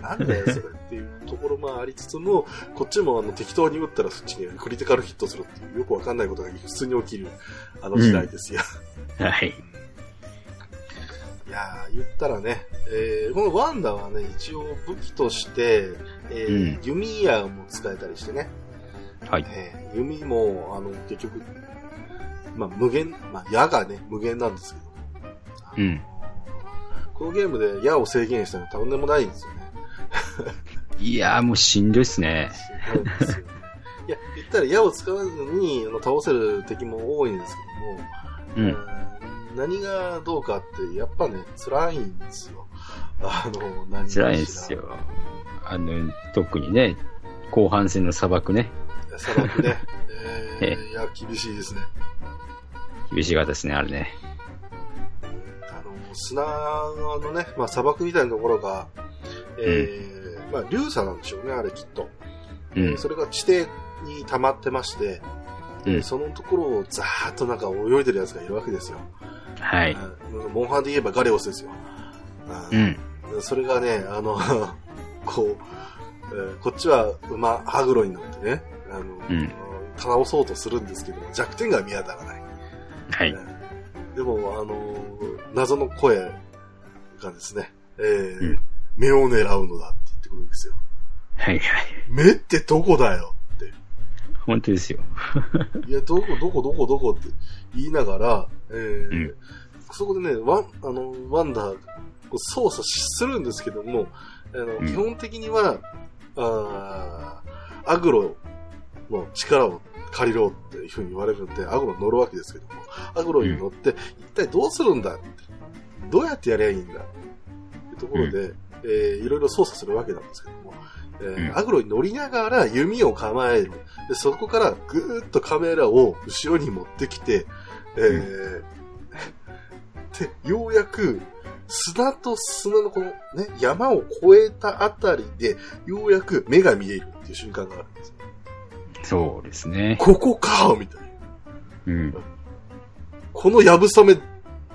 なんだよ、それっていうところもありつつも、こっちもあの適当に打ったらそっちにクリティカルヒットするっていうよくわかんないことが普通に起きる、あの時代ですよ。はい。いやー、言ったらね、えー、このワンダはね、一応武器として、えーうん弓矢も使えたりしてね、はい。えー弓も、あの、結局、まあ、無限、まあ、矢がね、無限なんですけどうんこのゲームで矢を制限したのとんでもないんですよね。いやーもうしんどいっすね。すごいですよね。いや、言ったら矢を使わずにあの倒せる敵も多いんですけども、うん。うん何がどうかって、やっぱね、辛いんですよ。あの、何かしら辛いですよ。あの、特にね、後半戦の砂漠ね、砂漠ね。ええー、いや、厳しいですね。厳しかったですね、あれね。あの、砂のね、まあ砂漠みたいなところが、えー、まあ流砂なんでしょうね、あれきっと。うん。それが地底に溜まってまして、うんそのところをざーっとなんか泳いでるやつがいるわけですよ。はい。うんモンハンで言えばガレオスですよ。ううんん。それがね、あの、こう、えーこっちは馬、ハグロに乗ってね、あの、うん倒そうとするんですけど、弱点が見当たらない。はい。でも、あの、謎の声がですね、えーうん目を狙うのだっくるんですよ。はいはい。目ってどこだよって。本当ですよ。いや、どこ、どこ、どこ、どこって言いながら、えーうんそこでね、ワン、あの、ワンダー、操作するんですけども、あの、うん基本的には、あーアグロの力を借りろっていうふうに言われるんで、アグロに乗るわけですけども、アグロに乗って、一体どうするんだって、どうやってやりゃいいんだっていうところで、えーいろいろ操作するわけなんですけども、えーうんアグロに乗りながら弓を構える。で、そこからぐーっとカメラを後ろに持ってきて、えー で、ようやく砂と砂のこのね、山を越えたあたりで、ようやく目が見えるっていう瞬間があるんですよ。そうですね。ここかみたいな。うん。このやぶさめ、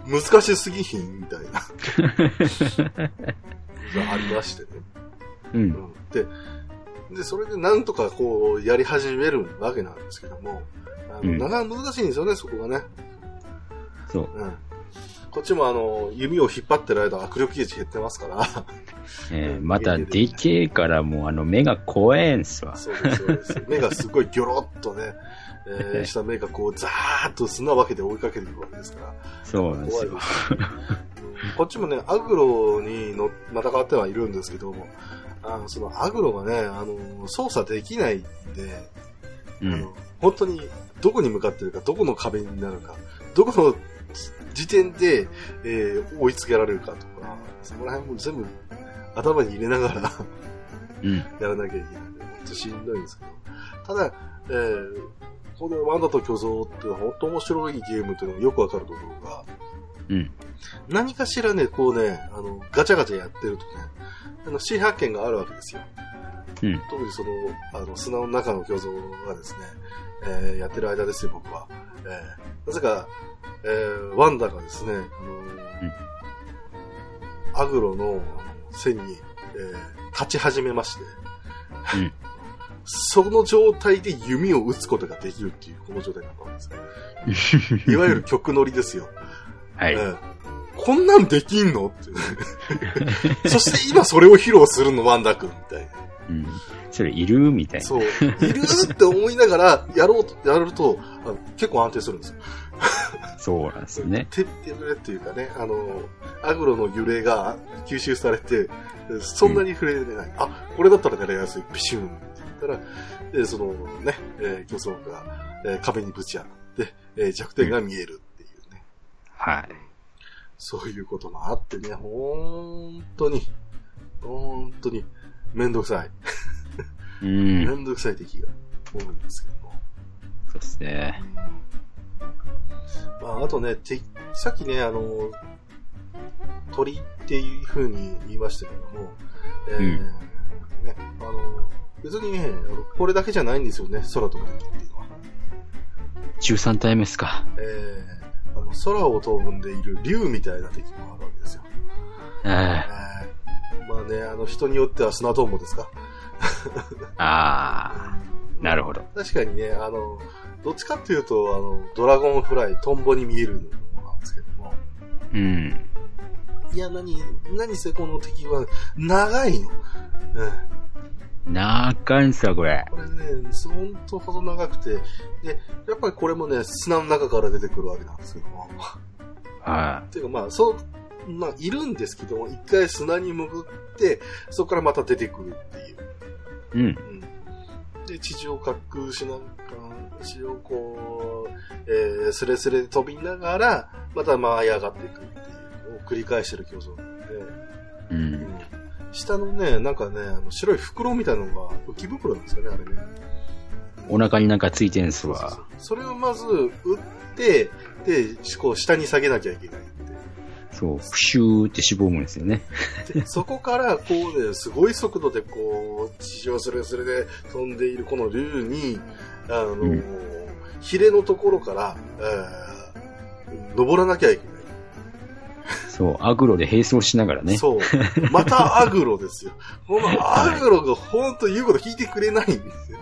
難しすぎひん？みたいな。がありましてね。う。うんん、で、で、それでなんとかこう、やり始めるわけなんですけども、あの、うんなかなか難しいんですよね、そこがね。そう。うん。こっちもあの、弓を引っ張ってる間握力ゲージ減ってますから。えーまた、でけえからもうあの目が怖えんすわ。そうです、そうです。目がすごいギョロッとね、えーした目がこう、ザーッと砂わけで追いかけていくわけですから。そうなんですよ。こっちもね、アグロにの戦ってはいるんですけども、あのそのアグロがね、あの、操作できないんで、うんあの。本当にどこに向かってるか、どこの壁になるか、どこの時点で、えー追いつけられるかとか、そこら辺も全部頭に入れながらうん。やらなきゃいけないんで、ほんとしんどいんですけど。ただ、えーこのワンダと巨像っていうのは本当面白いゲームっていうのがよくわかるところが、うん。何かしらね、こうね、あの、ガチャガチャやってるとね、あの、新発見があるわけですよ。うん。特にその、あの、砂の中の巨像がですね、えーやってる間ですよ、僕は。えーなぜか、えーワンダがですね、あのアグロの線に、えー立ち始めまして、うんその状態で弓を撃つことができるっていう、この状態になったんですね。いわゆる曲乗りですよ。はい。ええこんなんできんのって。そして今それを披露するの、ワンダ君みたいな。うん。それいるみたいな。そう。いるって思いながら、やろうと、やると、結構安定するんですよ。そうなんですよね。てってれっていうかね、あの、アグロの揺れが吸収されて、そんなに触れない。あ、これだったら狙いやすい。ピシューンって言ったら、で、そのね、えー巨像が、えー壁にぶち当たって、えー弱点が見えるっていうね。はい。そういうこともあってね、ほんとに、ほんとに、めんどくさい。うめん。んどくさい敵が多いんですけども。そうですね。まあ、あとね、てさっきね、あの、鳥っていう風に言いましたけども、えーうんね、あの、別にね、これだけじゃないんですよね、空飛ぶ敵っていうのは。13体目ですか。えーあの空を飛んでいる竜みたいな敵もあるわけですよ。ええーーまあね、あの人によっては砂トンボですか？あー、なるほど。確かにね、あの、どっちかっていうと、あの、ドラゴンフライ、トンボに見えるものなんですけども、うん。いや、何、何せこの敵は長いの。うん。なあかんさ、これ。これね、ほんとほど長くて、で、やっぱりこれもね、砂の中から出てくるわけなんですけども。はっていうかまあ、そう、まあ、いるんですけども、一回砂に潜って、そこからまた出てくるっていう。い。うん。うん。で、地上滑空しなんか、地上こう、えー、スレスレで飛びながら、また舞い上がっていくっていうのを繰り返してる巨像なんで、う。うんん。下のね、なんかね、あの白い袋みたいなのが浮き袋なんですよね、あれね。お腹になんかついてんすわそれをまず打って、で、こう下に下げなきゃいけないって。そう、プシューってしぼむんですよね。でそこから、こうね、すごい速度で、こう、地上スレスレで飛んでいるこの竜に、あのーうんヒレのところから、えー登らなきゃいけない。そう、アグロで並走しながらね。そう。またアグロですよ。このアグロがほんと言うこと聞いてくれないんですよ。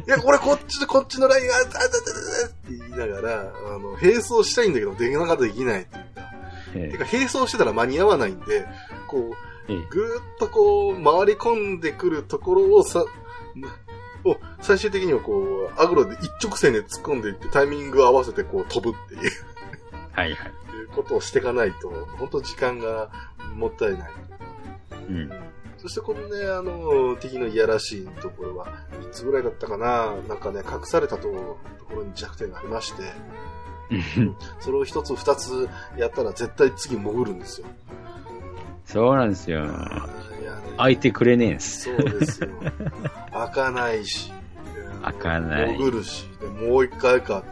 いや、これこっちとこっちのラインが、あだだだだって言いながら、あの、並走したいんだけど、できなかったらできないっていうか。えてか、並走してたら間に合わないんで、こう、ええぐーっとこう、回り込んでくるところをさ、を最終的にはこう、アグロで一直線で突っ込んでいってタイミングを合わせてこう飛ぶっていうはいはい。ことをしていかないと、本当時間がもったいない。うん。そしてこのね、あの、敵のいやらしいところは、いつぐらいだったかななんかね、隠されたとところに弱点がありまして、うんそれを一つ二つやったら絶対次潜るんですよ。そうなんですよ。開いてくれねえんす。そうですよ。開かないし、開かない潜るし、でもう一回か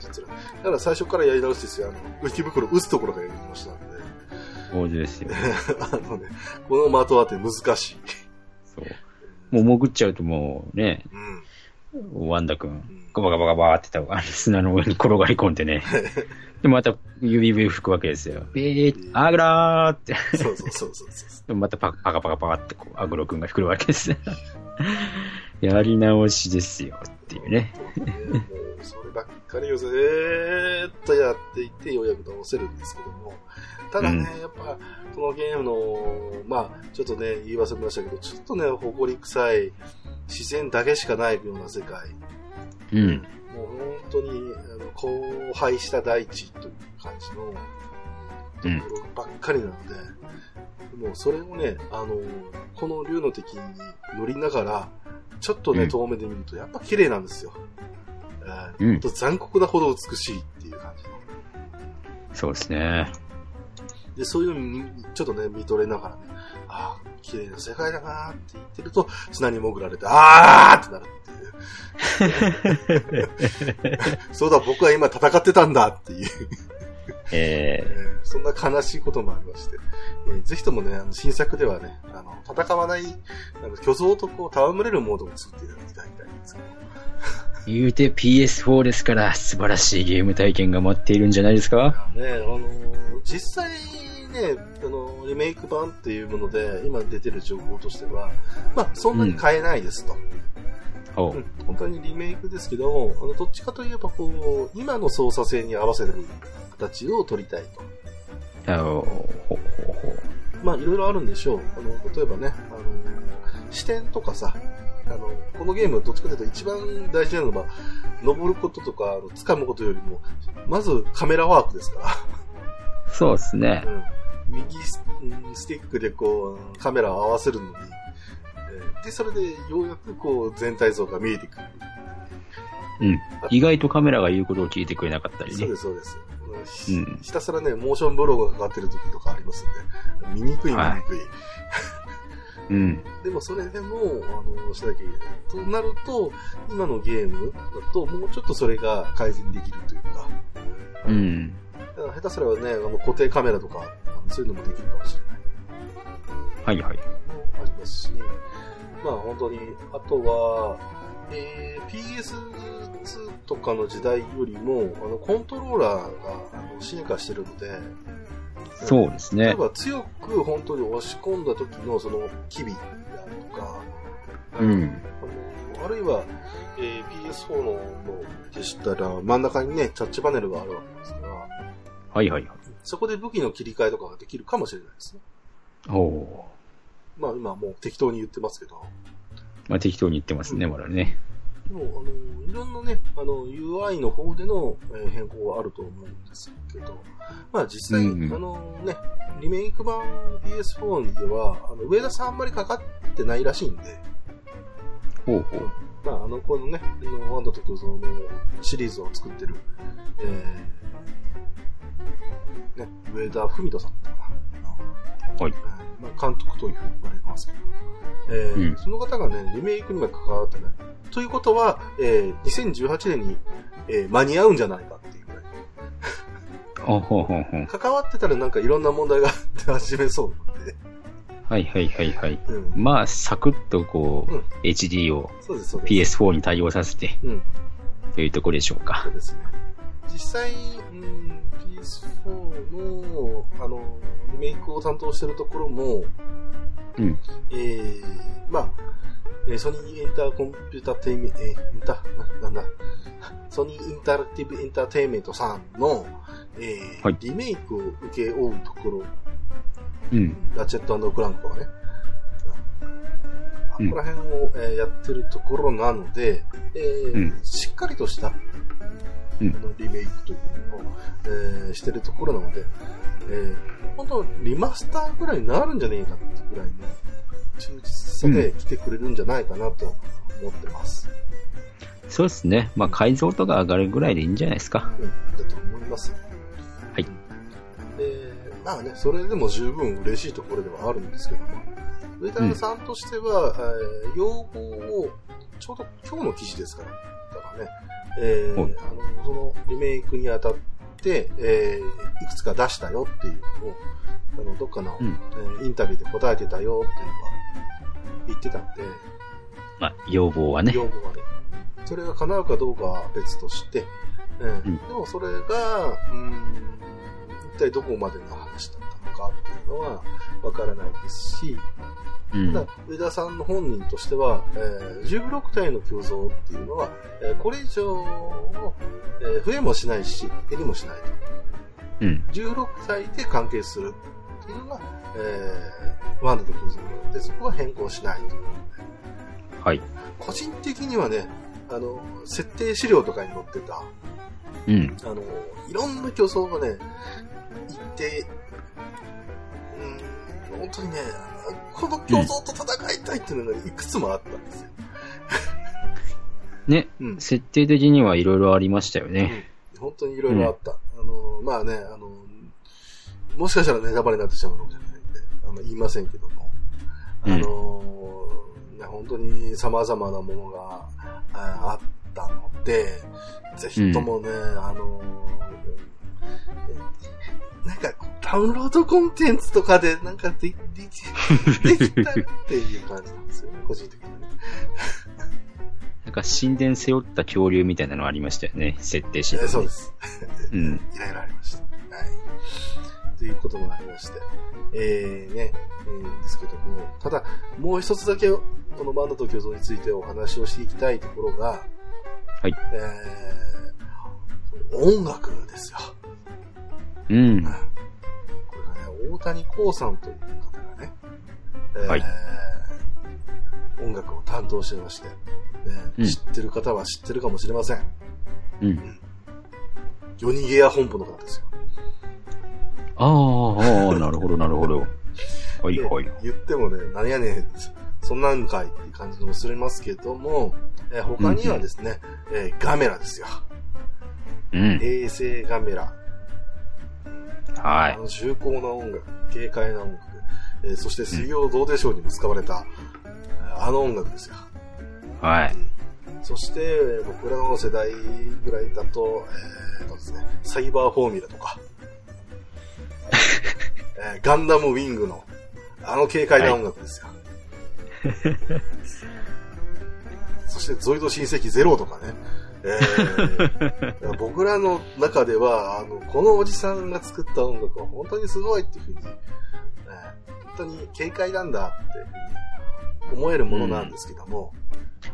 実はだから最初からやり直しですよ。あの、浮き袋打つところからやり直したんで、王子ですよ。あのね、この的当て難しい。そう。もう潜っちゃうともうね、うん。ワンダ君ん、ガバガバガバって多分あの砂の上に転がり込んでね。で、また指笛吹くわけですよ。ビーアグラーって。そうそうそうそうそう。でまたパパカパカパカってこう、アグロ君が来るわけです。やり直しですよっていうね。ばっかりをずーっとやっていて、ようやく直せるんですけども、ただね、うんやっぱ、このゲームの、まあ、ちょっとね、言い忘れましたけど、ちょっとね、誇り臭い、自然だけしかないような世界。うん。もう本当に、あの、荒廃した大地という感じの、うんところばっかりなので、もうそれをね、あの、この竜の敵に乗りながら、ちょっとね、うん遠目で見ると、やっぱ綺麗なんですよ。えーうん残酷なほど美しいっていう感じの。そうですね。で、そういうのにちょっとね、見とれながらね、ああ、綺麗な世界だなーって言ってると、砂に潜られて、あーってなるっていう。そうだ、僕は今戦ってたんだっていう。ええーそんな悲しいこともありまして、えーぜひともね、あの新作ではね、あの、戦わない、あの巨像とこう、戯れるモードを作っていただきたいんですけど。ー、言うて PS4 ですから、素晴らしいゲーム体験が待っているんじゃないですか？ね、あのー実際ね、あの、リメイク版っていうもので、今出てる情報としては、まあ、そんなに買えないですと。おうん本当にリメイクですけども、あの、どっちかといえば、こう、今の操作性に合わせる形を取りたいと。あのほほほまあ、いろいろあるんでしょう。あの、例えばね、あの、視点とかさ、あの、このゲームどっちかというと一番大事なのは、登ることとか、掴むことよりも、まずカメラワークですから。そうですね。うん、右スうんスティックでこう、カメラを合わせるのに、えーで、それでようやくこう、全体像が見えてくる。うん。意外とカメラが言うことを聞いてくれなかったりねそうで。す、そうです。うんひうんひたすらね、モーションブログがかかってる時とかありますんで、見にくい見にくい。うん。でもそれでも、あの、しなきゃいけない。となると、今のゲームだと、もうちょっとそれが改善できるというか、うん。だから下手すらはね、あの固定カメラとか、そういうのもできるかもしれない。はいはい。ありますし、まあ本当に、あとは、えー PS2 とかの時代よりも、あの、コントローラーがあの進化してるので、そうですね。例えば強く本当に押し込んだ時のその機微であるとか、うん。あるいは、えー PS4 のでしたら、真ん中にね、タッチパネルがあるわけですから、はいはいはい。そこで武器の切り替えとかができるかもしれないですね。おおまあ今もう適当に言ってますけど、ーまあ適当に言ってますね、まだね。でも、あの、いろんなね、あの、UI の方での、えー変更はあると思うんですけど、まあ実際、うんうん。あのね、リメイク版 PS4 では、あの、上田さんあんまりかかってないらしいんで、ほうほう。まあ、あの、このね、あのワンダと巨像のシリーズを作ってる、えー、ね、上田文人さんだったか。な。はい。えーまあ、監督というふうに言われますけど、えーうんその方がね、リメイクには関わってない。ということは、えー、2018年に、えー間に合うんじゃないかっていうぐらい。ほうほうほ。関わってたらなんかいろんな問題が出始めそうなので、はいはいはいはい。うん。まあ、サクッとこう、うん HD をそうです、そうです。PS4 に対応させて、うん。というところでしょうそかう。ですね。実際、うん、PS4 の、あの、リメイクを担当してるところも、うん。えー、まあ、えーソニーエンターコンピュータテイメント、えー、エンタ、ななんだ、ソニーインタラクティブエンターテイメントさんの、えーはい。リメイクを受け負うところ、うん。ラチェットクランクとかね、あうん。こら辺を、えーやってるところなので、えーうん。しっかりとした、うんあのリメイクというのを、えーしてるところなので、えー本当リマスターぐらいになるんじゃねえかっていうぐらいね、忠実さで来てくれるんじゃないかなと思ってます。そうですね。まあ、改造とか上がるぐらいでいいんじゃないですか。うん、だと思います。はいで、まあね、それでも十分嬉しいところではあるんですけども、上田さんとしては、えー要望を、ちょうど今日の記事ですから、だからね、えーはいあの、そのリメイクにあたって、えーいくつか出したよっていうのを、あの、どっかの、うん。えーインタビューで答えてたよっていうのは言ってたんで、まあ、要望はね。要望はね。それが叶うかどうかは別として、うん。んでもそれが、うん、一体どこまでの話だったのかっていうのはわからないですし、上田さんの本人としては、えー16体の胸像っていうのは、えーこれ以上の、えー増えもしないし、減りもしないと。うん。16体で関係するっていうのが、えーワンダと胸像なので、そこは変更しないと。はい。個人的にはね、あの、設定資料とかに載ってた、うん。あの、いろんな競争がね、一定、うん、本当にね、この競争と戦いたいっていうのがいくつもあったんですよ。ね、うん。設定的にはいろいろありましたよね。本当にいろいろあった。あの、まあね、あの、もしかしたらネタバレになってしまうかもしれないんで、あの、言いませんけども、あの、ね、本当に様々なものがああったので、ぜひともね、あの、なんか、ダウンロードコンテンツとかで、なんかで、でき、できたらっていう感じなんですよね、個人的に。なんか神殿背負った恐竜みたいなのありましたよね。設定しえーそうです。うん。いろいろありました。はい。ということがありまして。えー、ね、えーですけども、ただ、もう一つだけ、このバンドと共存についてお話をしていきたいところが、はい。えー、音楽ですよ。うん。これがね、大谷光さんという方がね、えーはい音楽を担当してまして、ねうん知ってる方は知ってるかもしれません。うん。夜逃げ屋本部の方ですよ。ああ、なるほど、なるほど。はい、ではい。言ってもね、何やねん、そんなんかいって感じもするますけども、えー他にはですね、えーガメラですよ。うん。衛星ガメラ。はい。あの重厚な音楽、軽快な音楽、えーそして水曜どうでしょうにも使われた、えーあの音楽ですよ。はい。そして、えー僕らの世代ぐらいだと、えーとですね、サイバーフォーミュラとか、えーガンダムウィングの、あの軽快な音楽ですよ。そして、ゾイド親戚ゼロとかね。えー 僕らの中では、あの、このおじさんが作った音楽は本当にすごいっていうふうに、えー本当に軽快なんだっていうふうに思えるものなんですけども、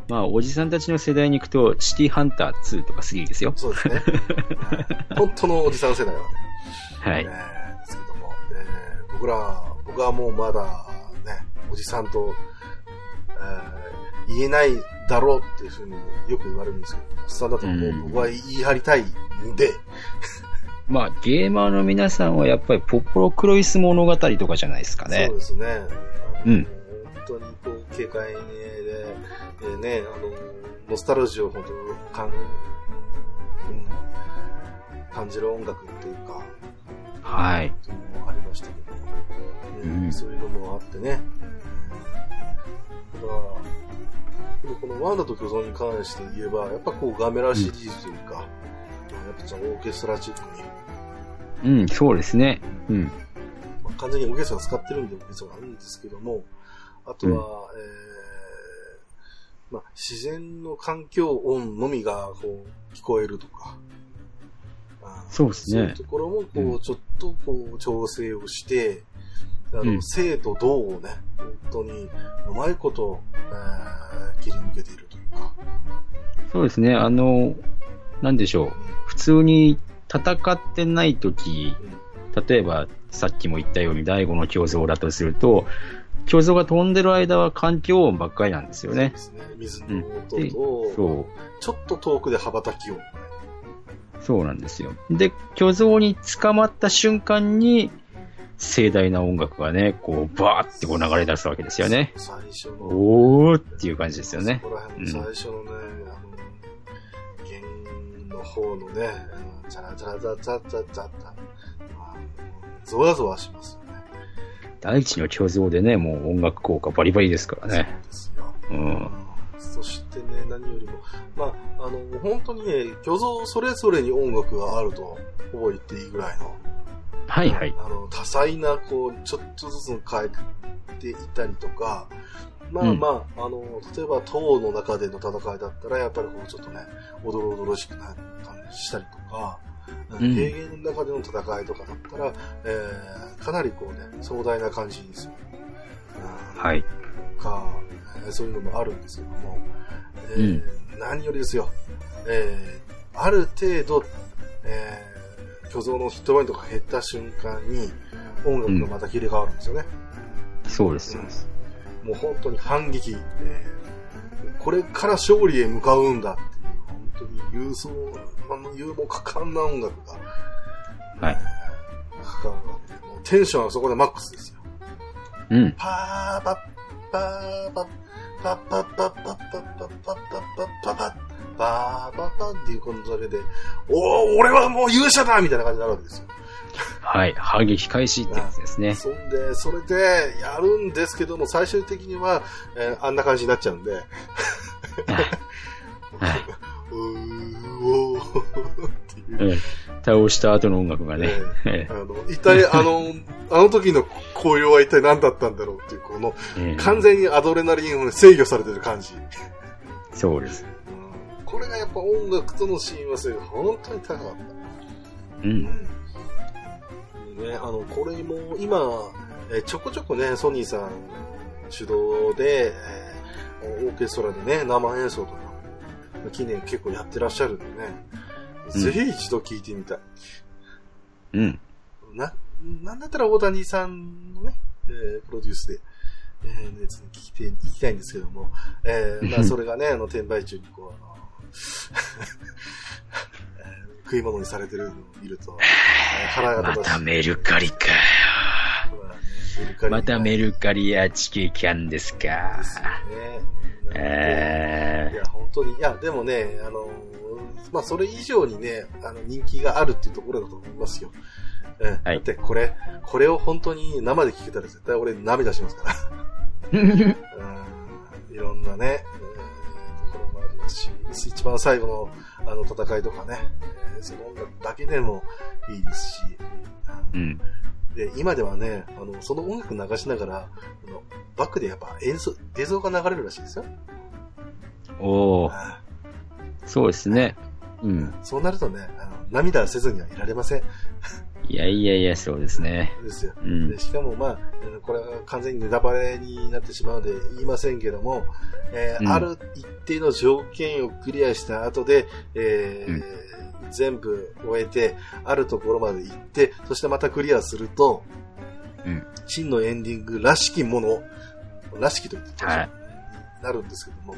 まあ、おじさんたちの世代に行くと、シティハンター2とか3ですよ。そうですね。は い本当のおじさん世代はね。はい。えーですけども、えー僕ら、僕はもうまだね、おじさんと、えー言えないだろうっていうふうによく言われるんですけど、おっさんだともう僕は言い張りたいんで、まあ、ゲーマーの皆さんはやっぱりポポロクロイス物語とかじゃないですかねそう。ですね。うん本当にこう、軽快で、えーね、あの、ノスタルジーを本当に感、うん、感じる音楽っていうか、はい。っていうのもありましたけど、ねうんそういうのもあってね。ワンダと巨像に関して言えば、やっぱこうガメラシリーズというか、やっぱオーケストラチックに、うん、そうですね。うん。まあ、完全にオーケストラ使ってるんでオーケストラがあるんですけども、あとは、えーまあ、自然の環境音のみがこう聞こえるとか、そうですね。そういうところもこう、うん。ちょっとこう調整をして、あの、うん。生と動をね、本当にうまいこと、えー切り抜けているというか、そうですね。あの、なんでしょう。普通に戦ってない時、例えばさっきも言ったように第五の胸像だとすると、胸像が飛んでる間は環境音ばっかりなんですよねそうで。すね。水の音でと、そちょっと遠くで羽ばたき音。う。そうなんですよ。で、虚像に捕まった瞬間に、盛大な音楽がね、こう、バーってこう流れ出すわけですよね。最初の、おーっていう感じですよねそ。こら辺の最初のね、あの、弦の方のね、あのチャラチャラチャラチャラチャラチャラあのゾワゾワしますよね。第一の虚像でね、もう音楽効果バリバリですからね。そうですよ。うん。そしてね、何よりも、まあ、あの、本当にね、虚像それぞれに音楽があると、ほぼ言っていいぐらいの、はいはい。あの、多彩な、こう、ちょっとずつ変えていたりとか、まあうんまあ、あの、例えば塔の中での戦いだったら、やっぱりこう、ちょっとね、おどろおどろしくなったりしたりとか、ん平原の中での戦いとかだったら、えー、かなりこうね、壮大な感じにする。はい。か、えーそういうのもあるんですけども、えー何よりですよ、えーある程度、えー虚像のヒットポイントが減った瞬間に、音楽がまた切り替わるんですよね。そうです、そうです。もう本当に反撃、えーこれから勝利へ向かうんだっていう、本当に勇壮、あの勇猛果敢な音楽が、はい。えーかかるわけで、もうテンションはそこでマックスですよ。うん。パーパッパーパッパッパッパッパッパッパッパッパッパッパッパッパッパーパッパッっていうこのだけで、おー、俺はもう勇者だみたいな感じになるわけですよ。はい。反撃開始ってやつですね。そんで、それでやるんですけども、最終的には、えーあんな感じになっちゃうんで、はい。うーおーっていう。うん倒した後の音楽がね。えあの、一体、あの、あの時の紅葉は一体何だったんだろうっていう、この、えええ完全にアドレナリンを制御されてる感じ。そうです。これがやっぱ音楽との親和性が本当に高かった。う。うんん。ね、あの、これも今、えーちょこちょこね、ソニーさん主導で、えーオーケストラでね、生演奏とか、近年結構やってらっしゃるんでね、うんぜひ一度聴いてみたい。うん。な、なんだったら大谷さんのね、えープロデュースで、えー、熱に聞いていきたいんですけども、えー、まあそれがね、あの、転売中にこう、あの、えー食い物にされてるのを見ると、えー腹がま立たメルカリか。まあねメルカリまたメルルカリや地球キャンですか。ですよね。えいや、本当に、いや、でもね、あの、まあ、それ以上にね、あの、人気があるっていうところだと思いますよ。うんはいだって、これ、これを本当に生で聞けたら絶対俺涙しますから。ー。うんいろんなね、うん一番最後のあの戦いとかね、えーその音楽だけでもいいですし、うんうん。で今ではね、あの、その音楽流しながら、あのバックでやっぱ演奏、映像が流れるらしいですよ。おー、あそうですね。うん。そうなるとね、あの涙せずにはいられません。いやいやいや、そうですね。ですよ。うんで。しかもまあ、えーこれは完全にネタバレになってしまうので言いませんけども、えーうんある一定の条件をクリアした後で、えーうん全部終えて、あるところまで行って、そしてまたクリアすると、うん真のエンディングらしきもの、らしきと言ってはいなるんですけども、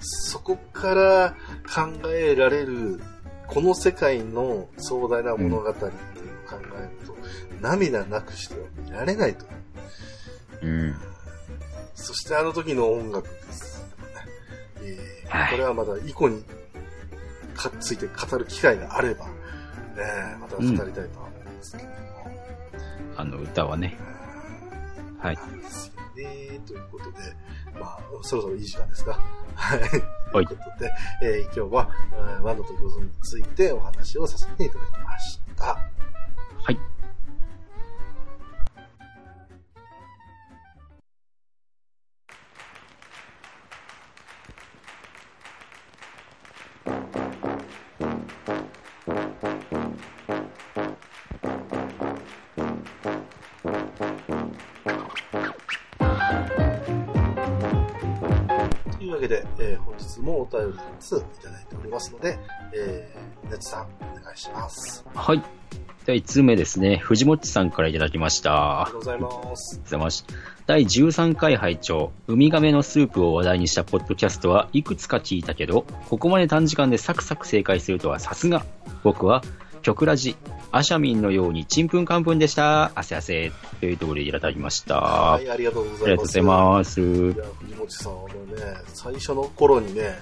そこから考えられる、この世界の壮大な物語考えると、涙なくしては見られないと。うん。そしてあの時の音楽です。えーはいこれはまだ以降にかついて語る機会があれば、えーまた語りたいとは思うんですけども。あの歌はね。はい。ですよね。ということで、まあ、そろそろいい時間ですか。はい。はいということで、えー今日は、えーワンダと餃子についてお話をさせていただきました。はい。いうわけで、えー本日もお便り2ついただいておりますので、えー、ネツさん、お願いします。はい。第1通目ですね。藤もっちさんからいただきました。ありがとうございます。ございます。第13回拝聴ウミガメのスープを話題にしたポッドキャストはいくつか聞いたけど、ここまで短時間でサクサク正解するとはさすが。僕は、曲ラジ、アシャミンのようにちんぷんかんぷんでした。汗汗。というところでいただきました。あはい、ありがとうございます。りがとうございます。いや、藤本さん、あのね、最初の頃にね、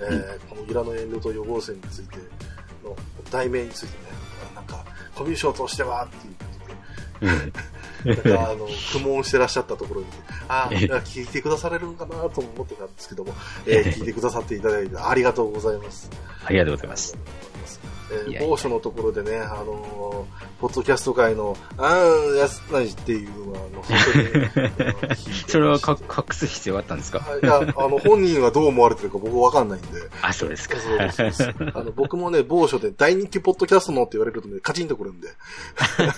えーこのイラの遠慮と予防線についての題名についてね、なんか、コミュ障としてはっていうことで、なんかあの、苦悶してらっしゃったところに、ああ、ええ聞いてくだされるのかなと思ってたんですけども、えー 聞いてくださっていただいてありがとうございます。ありがとうございます。え某所のところでね、あのーポッドキャスト界の、あー、やすないっていうのは、あの、本当に あの、それはか隠す必要があったんですか？はいいや、あの、本人はどう思われてるか僕わかんないんで。あ、そうですか。そうですあの、僕もね、某所で大人気ポッドキャストのって言われるとね、カチンとくるんで。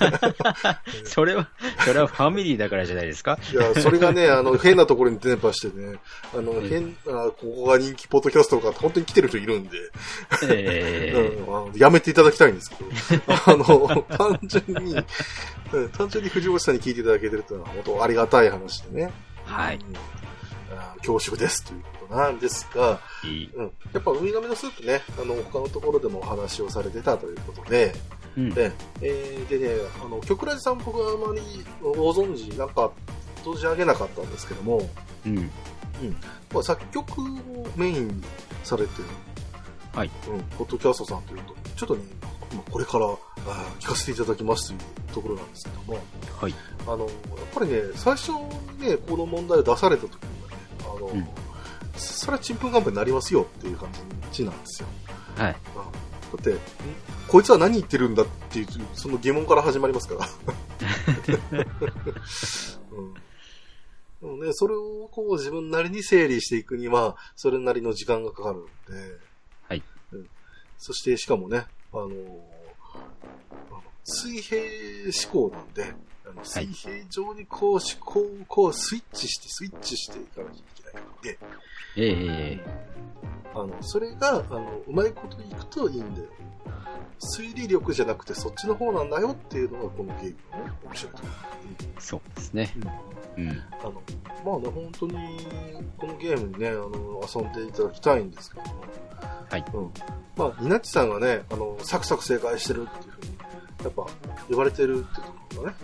それは、それはファミリーだからじゃないですか？いや、それがね、あの、変なところに電波してね、あの、変な、ここが人気ポッドキャストとか本当に来てる人いるんで、え。うん、あのやめていただきたいんですけど、あの、単純に、うん単純に藤本さんに聞いていただけてるというのは本当ありがたい話でね。はいうんあ恐縮ですということなんですが、ーいい。うん、やっぱウミガメのスープね、あの、他のところでもお話をされてたということで、うん。で、えーでね、あの、曲ラジさん僕はあまりご存知、なんか、存じ上げなかったんですけども、うん。まあ、作曲をメインにされてる、はい。うん、ポッドキャストさんというと、ちょっとね、まあこれから聞かせていただきますというところなんですけども、はい。あの、やっぱりね、最初にね、この問題を出された時にはね、あの、うんそれはちんぷんかんぷんになりますよっていう感じなんですよ。はい。だって、んこいつは何言ってるんだっていう、その疑問から始まりますから。うんね、それをこう自分なりに整理していくには、それなりの時間がかかるんで、そして、しかもね、あのあの水平思考なんで、あの水平上にこう思考をこうスイッチして、スイッチしていかなきゃいけないので、ええあの、それが、あの、うまいこといくといいんだよ。推理力じゃなくてそっちの方なんだよっていうのがこのゲームのね、面白いところ。そうですね。うん。うん。あの、まあね、本当に、このゲームにね、あの、遊んでいただきたいんですけども。はい。うん。まあ、ニナッチさんがね、あの、サクサク正解してるっていうふうに、やっぱ、呼ばれてるっていうところがね。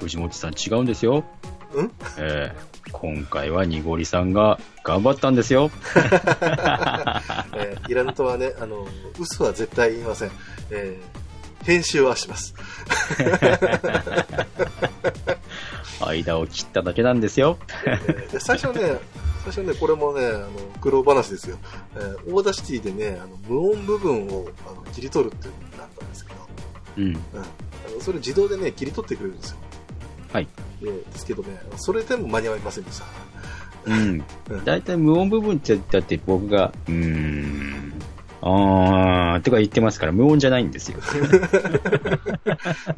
藤本さん違うんですよ。ん？ええ今回はにごりさんが頑張ったんですよ。えー、イラヌとはね、あの、嘘は絶対言いません。えー、編集はします。間を切っただけなんですよ。えーで最初ね、最初ね、これもね、あの、苦労話ですよ。えー Audacity でね、あの、無音部分をあの切り取るっていうのになったんですけど、うん。うん。あのそれ自動でね、切り取ってくれるんですよ。はい。ですけどね、それでも間に合いません。でした。うん。うん。いい無音部分って、だって僕が、うーん、あーとか言ってますから、無音じゃないん。ですよ。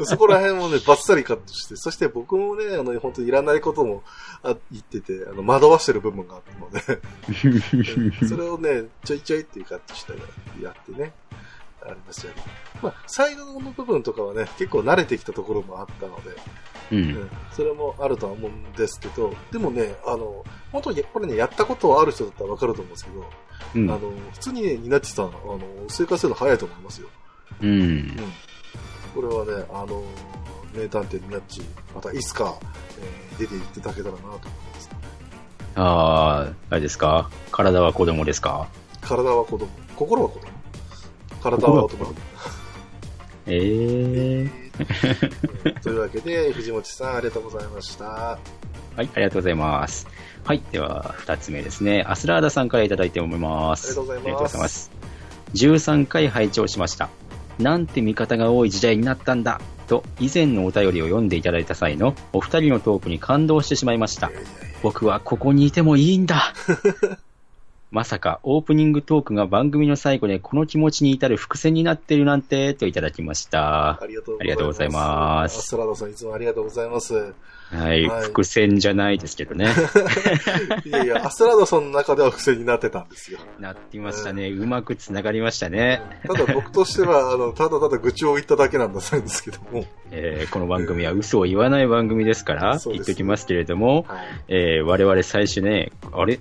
そこら辺もね、バッサリカットして、そして僕もね、あの、本当にいらないこともあ言ってて、あの、惑わしてる部分があったので、それをね、ちょいちょいっていうカットしてやってね、ありましたよね。まあ、最後の部分とかはね、結構慣れてきたところもあったので、う。うんん、それもあるとは思うんですけど、でもね、あの、本当にこれね、やったことある人だったらわかると思うんですけど、うんあの、普通にね、ニナッチさん、あの、正解するの早いと思いますよ。うんう。ん。これはね、あの、名探偵ニナッチ、またいつか、えー出ていっていただけたらなと思います。あー、あれですか？体は子供ですか？体は子供、心は子供体は大人。ええうんというわけで、藤本さん、ありがとうございました。はい、ありがとうございます。はい、では、二つ目ですね。アスラーダさんからいただいて思います。ありがとうございますありがとうございます。13回拝聴しました。なんて味方が多い時代になったんだと、以前のお便りを読んでいただいた際のお二人のトークに感動してしまいました僕はここにいてもいいんだ まさかオープニングトークが番組の最後でこの気持ちに至る伏線になっているなんてといただきましたあ。りがとうございますアストラダさん、いつもありがとうございます。はい、はい伏線じゃないですけどね。いやいや、アストラダさんの中では伏線になってたんですよ。なってましたね。うまくつながりましたね。ただ僕としては、あの、ただただ愚痴を言っただけなんだそうですけども。えーこの番組は嘘を言わない番組ですから、言っときますけれども、はい。えー我々最初ね、あれ？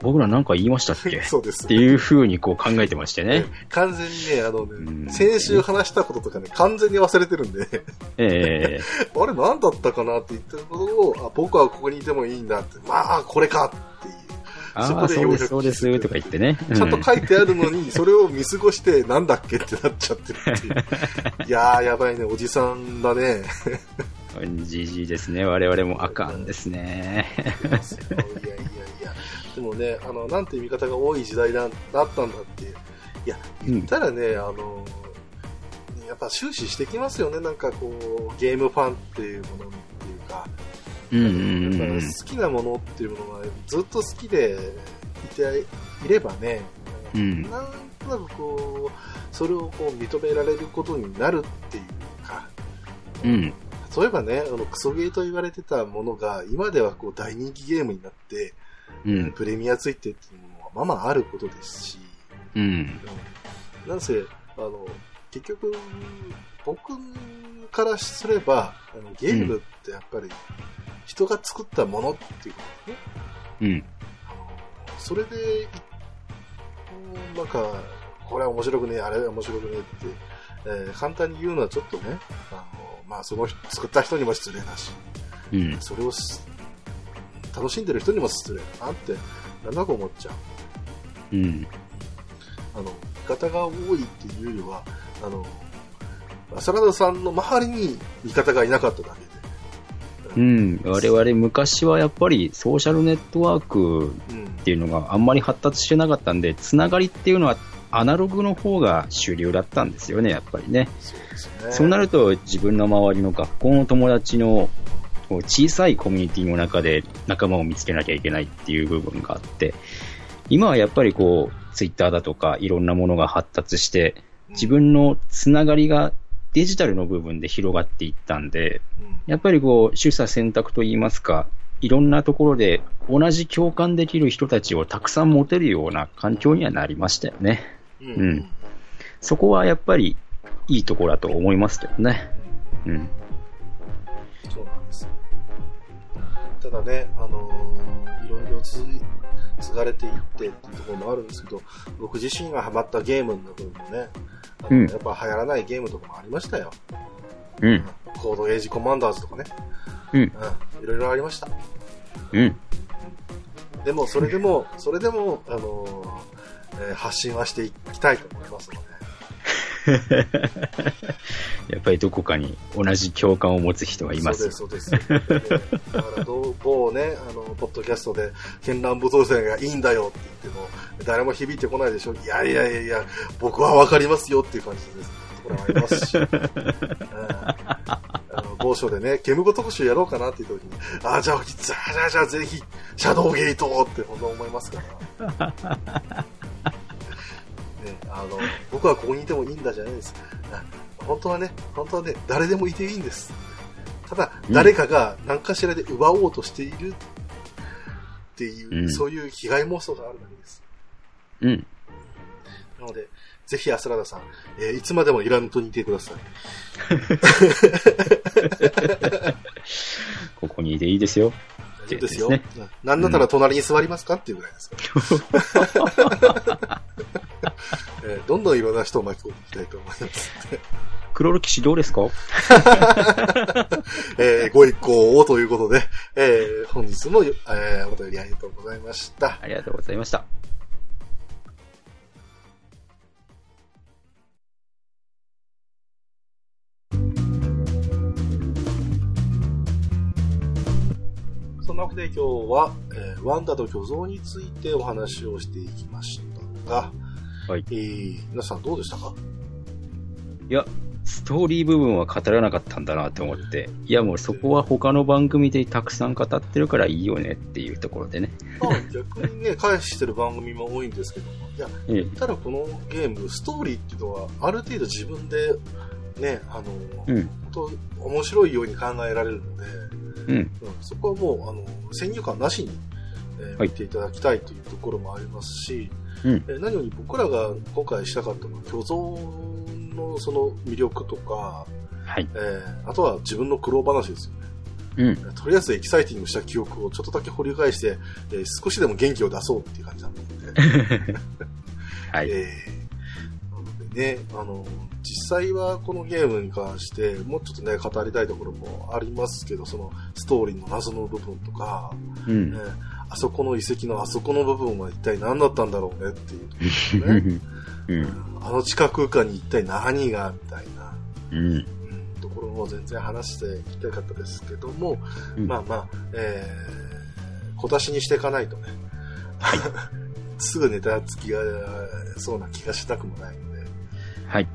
僕らなんか言いましたっけ？っ そうですて。いう風にこう考えてましてね。完全にね、あのうんね、先週話したこととかね、完全に忘れてるんで、え あれ何だったかなって言ってることを、あ、僕はここにいてもいいんだって、まあ、これかっていう。ー、そこああ、そうです、そうです、とか言ってね。ちゃんと書いてあるのに、それを見過ごして、なんだっけってなっちゃってるっていう。いやー、やばいね、おじさんだね。うんじじいですね。我々もあかんですね。いやいや。でもね、あの、なんて味方が多い時代だだったんだって。いや、言ったらね、あの、やっぱ終始してきますよね。なんかこう、ゲームファンっていうものっていうか、うんうんうんうんやっぱ好きなものっていうものがずっと好きでいていればね、うんなんとなくこう、それをこう認められることになるっていうか、うん。例えばね、あの、クソゲーと言われてたものが、今ではこう大人気ゲームになって、うん。プレミアついてっていうのはまあまああることですし、うん。うんなんせ、あの、結局、僕からすれば、あのゲームってやっぱり、人が作ったものっていうことね、うん。それで、なんか、これは面白くねえ、あれは面白くねえって、えー簡単に言うのはちょっとね、あの、まあ、その人作った人にも失礼だし、うん。それをし楽しんでる人にも失礼だなって、なんだか思っちゃう。うん。あの、味方が多いっていうよりは、あの、サラダさんの周りに味方がいなかっただけで。うん。我々昔はやっぱりソーシャルネットワークうん。っていうのがあんまり発達してなかったんで、つながりっていうのはアナログの方が主流だったんですよね、やっぱりね。そうですね。そうなると自分の周りの学校の友達のこう小さいコミュニティの中で仲間を見つけなきゃいけないっていう部分があって、今はやっぱりこう、ツイッターだとかいろんなものが発達して、自分のつながりがデジタルの部分で広がっていったんで、うん、やっぱりこう、取捨選択といいますか、いろんなところで同じ共感できる人たちをたくさん持てるような環境にはなりましたよね。うん。うんそこはやっぱりいいところだと思いますけどね。うん。そうなんですよ。ただね、あのーいろいろ継がれていってっていうところもあるんですけど、僕自身がハマったゲームの部分もね、うんやっぱ流行らないゲームとかもありましたよ。うん。コードエイジコマンダーズとかね。うん。うん。いろいろありました。うん。でも、それでも、それでも、あのーえー発信はしていきたいと思いますので。やっぱりどこかに同じ共感を持つ人はいます。そうです、そうです。だからどう、某ね、あの、ポッドキャストで、絢爛武道戦がいいんだよって言っても、誰も響いてこないでしょ。いやいやいやいや、僕はわかりますよっていう感じです。ところもありますし。うんあの某所でね、ゲーム語特集やろうかなって言った時に、ああ、じゃあ、じゃあ、じゃあ、じゃあ、ぜひ、シャドウゲートって本当思いますから。ね、あの、僕はここにいてもいいんだじゃないです。あ本当はね、本当はね、誰でもいていいんです。ただ、うん誰かが何かしらで奪おうとしているっていう、うんそういう被害妄想があるだけです。うん。なので、ぜひ、アスラダさん、えーいつまでもイランと似てください。ここにいていいですよ。大丈夫ですよ。ですうんなんだったら隣に座りますかっていうぐらいですから。えーどんどんいろんな人を巻き込んでいきたいと思います。クロロ騎士どうですか？えーご一行をということで、えー本日も、えーお便りありがとうございました。ありがとうございました。そんなわけで今日は、えーワンダと巨像についてお話をしていきましたが、はいえー皆さんどうでしたか？いや、ストーリー部分は語らなかったんだなって思って、いやもうそこは他の番組でたくさん語ってるからいいよねっていうところでね。まあ逆にね、返してる番組も多いんですけども、いや、ええただこのゲーム、ストーリーっていうのは、ある程度自分で、ね、あの、うん。本当面白いように考えられるので、うん。うん、そこはもう、あの、先入観なしに、えーはい見ていただきたいというところもありますし、うん。えー何より僕らが今回したかったのは、巨像のその魅力とか、はい。えーあとは自分の苦労話ですよね。うん。とりあえずエキサイティングした記憶をちょっとだけ掘り返して、えー少しでも元気を出そうっていう感じだったので、はい。えーなのでね、あの、実際はこのゲームに関して、もうちょっとね、語りたいところもありますけど、そのストーリーの謎の部分とか、うんえ。ーあそこの遺跡のあそこの部分は一体何だったんだろうねっていうね。うん。あの地下空間に一体何がみたいな、うん。うん、ところも全然話していきたかったですけども、うんまあまあ、えー、小出しにしていかないとね、すぐネタつきがそうな気がしたくもないので、はい。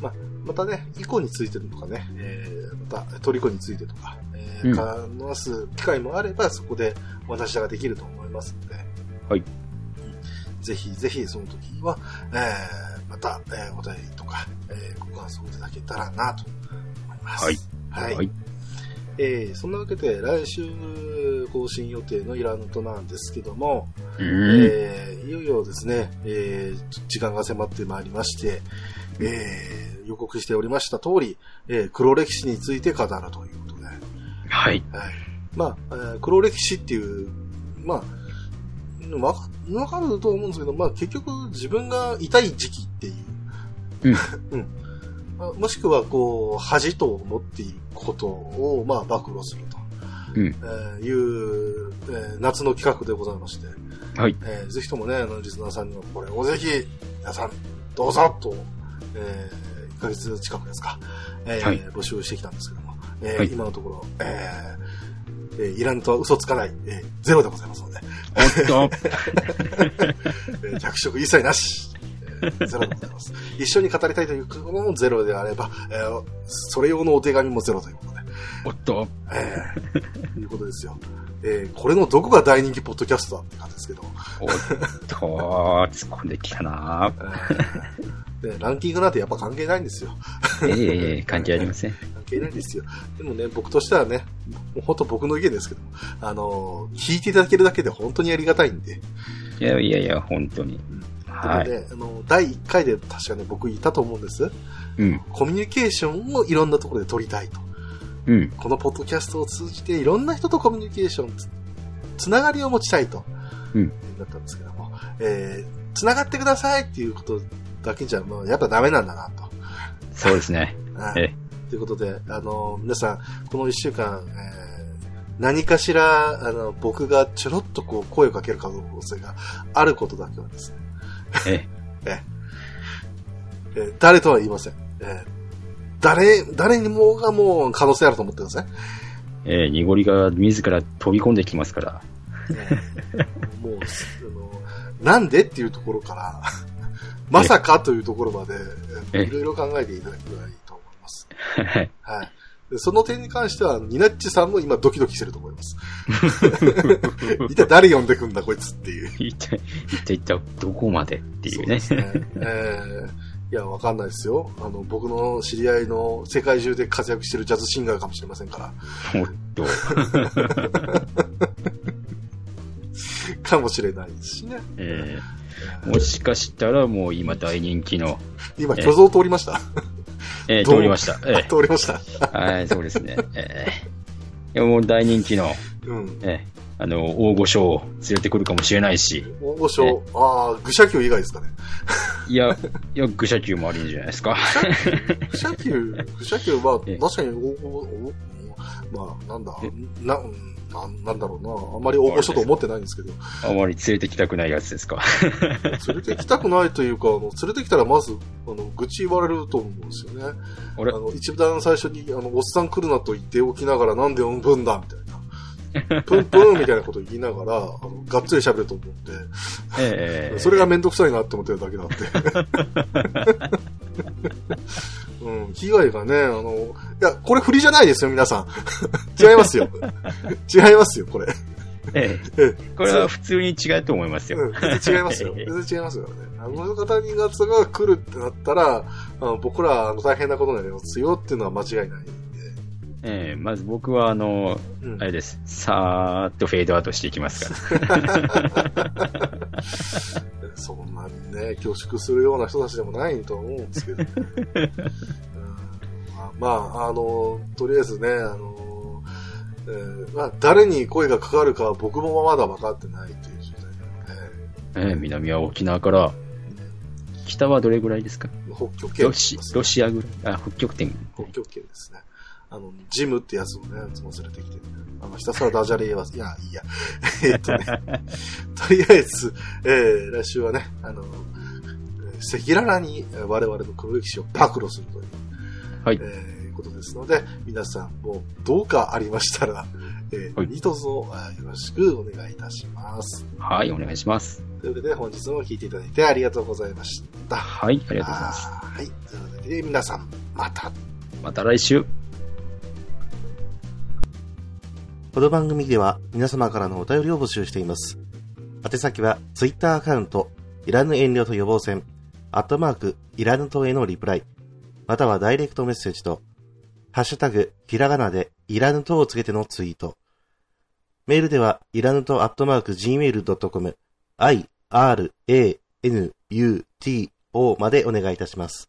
まあ、またね、イコについてとかね、えー、またトリコについてとか、えうんー、話す機会もあれば、そこでお話ができると思いますので、はいうんぜひぜひその時は、えー、また、えー、お便りとか、えー、ご感想いただけたらなと思います。はい。はい。はい。えー、そんなわけで来週更新予定のイラントなんですけども、うん。えーいよいよですね、えー時間が迫ってまいりまして、えー予告しておりました通り、えー黒歴史について語るということで、はい。はい。まあ、えー黒歴史っていう、まあ、わかわかると思うんですけど、まあ結局自分が痛い時期っていう、うん。うん。まあもしくはこう、恥と思っていることを、まあ暴露すると。うん。えーいう、えー夏の企画でございまして、はい。えーぜひともね、あの、リスナーさんにはこれをぜひ、皆さん、どうぞと、えー、1ヶ月近くですか、えーはい募集してきたんですけども、えーはい今のところ、えーえーイランとは嘘つかない、えーゼロでございますので、おっと。えー着色一切なし、えーゼロでございます。一緒に語りたいということもゼロであれば、えーそれ用のお手紙もゼロということで、おっと。えー、いうことですよ。えーこれのどこが大人気ポッドキャストだって感じですけど、おっと。突っ込んできたなえーでランキングなんてやっぱ関係ないんですよ。ええ関係ありません。関係ないんですよ。でもね、僕としてはね、もう本当僕の意見ですけど、あのー聞いていただけるだけで本当にありがたいんで、いやいやいや、本当に。はい。で、あの、第1回で確かね、僕言ったと思うんです。うん。コミュニケーションをいろんなところで取りたいと。うん。このポッドキャストを通じていろんな人とコミュニケーションつ、つながりを持ちたいと。うんだったんですけども、えー、つながってくださいっていうことだけじゃ、もうやっぱダメなんだなと。そうですね。はいえということで、あの、皆さん、この一週間、えー何かしら、あの、僕がちょろっとこう、声をかける可能性があることだけはですね、ええー えー誰とは言いません。えー誰、誰にもがもう可能性あると思ってください。ええ濁りが自ら飛び込んできますから。えーもう、あの、なんでっていうところから、まさかというところまで、いろいろ考えていただければいいと思います。はい。その点に関しては、ニナッチさんも今ドキドキしてると思います。一体誰呼んでくんだこいつっていう。一体、一体一体どこまでっていうね。ね。えーいや、わかんないですよ。あの、僕の知り合いの世界中で活躍してるジャズシンガーかもしれませんから。おっと。かもしれないですしね。ええもしかしたらもう今大人気の、今、虚像通りました。ええ どう通りました。え 通りました。えはい、そうですね。ええいやもう大人気の、うん。ええあの、大御所を連れてくるかもしれないし、大御所、ああ、愚者級以外ですかね。いや、いや、愚者級もありんじゃないですか。愚者級、愚者級は ええ確かに大御、おまあ、なんだえ、な、うんなんなんだろうな。あんまり大御所と思ってないんですけど。あまり連れてきたくないやつですか？連れてきたくないというか、あの、連れてきたらまず、あの、愚痴言われると思うんですよね。あれ？あの、一番最初に、あの、おっさん来るなと言っておきながら、なんで呼ぶんだみたいな。プンプンみたいなこと言いながら、あの、がっつり喋ると思って、ええそれがめんどくさいなって思ってるだけなんで。うん、被害がね、あの、いや、これ振りじゃないですよ、皆さん。違いますよ。違いますよ、これ。えええこれは普通に違うと思いますよ。うん、全然違いますよ。全然違いますよね。あの方2月が来るってなったら、あの僕らあの大変なことになりますよっていうのは間違いない。ええまず僕は、あの、うんあれです。さーっとフェードアウトしていきますから。そんなにね、恐縮するような人たちでもないと思うんですけど、ね うんまあ、まあ、あの、とりあえずね、あの、えーまあ、誰に声がかかるかは僕もまだ分かってないという状態なので、ええ南は沖縄から、北はどれぐらいですか？北極圏ロシロシアぐらいあ、北極点。北極圏ですね。あの、ジムってやつをね、いつも連れてきて、あの、ひたすらダジャレ言わせ、いや、いいや。えっとね、とりあえず、えー、来週はね、あの、赤裸々にえー我々の黒歴史を暴露するという、はい。えーことですので、皆さんもどうかありましたら、えーはい何卒よろしくお願いいたします。はい、お願いします。というわけで、本日も聞いていただいてありがとうございました。はい、ありがとうございます。はい。というわけで、皆さん、また。また来週。この番組では皆様からのお便りを募集しています。宛先は Twitter アカウント、いらぬ遠慮と予防線、アットマーク、いらぬとへのリプライ、またはダイレクトメッセージと、ハッシュタグ、ひらがなで、いらぬとをつけてのツイート。メールでは、いらぬとアットマーク gmail.com、i, r, a, n, u, t, o までお願いいたします。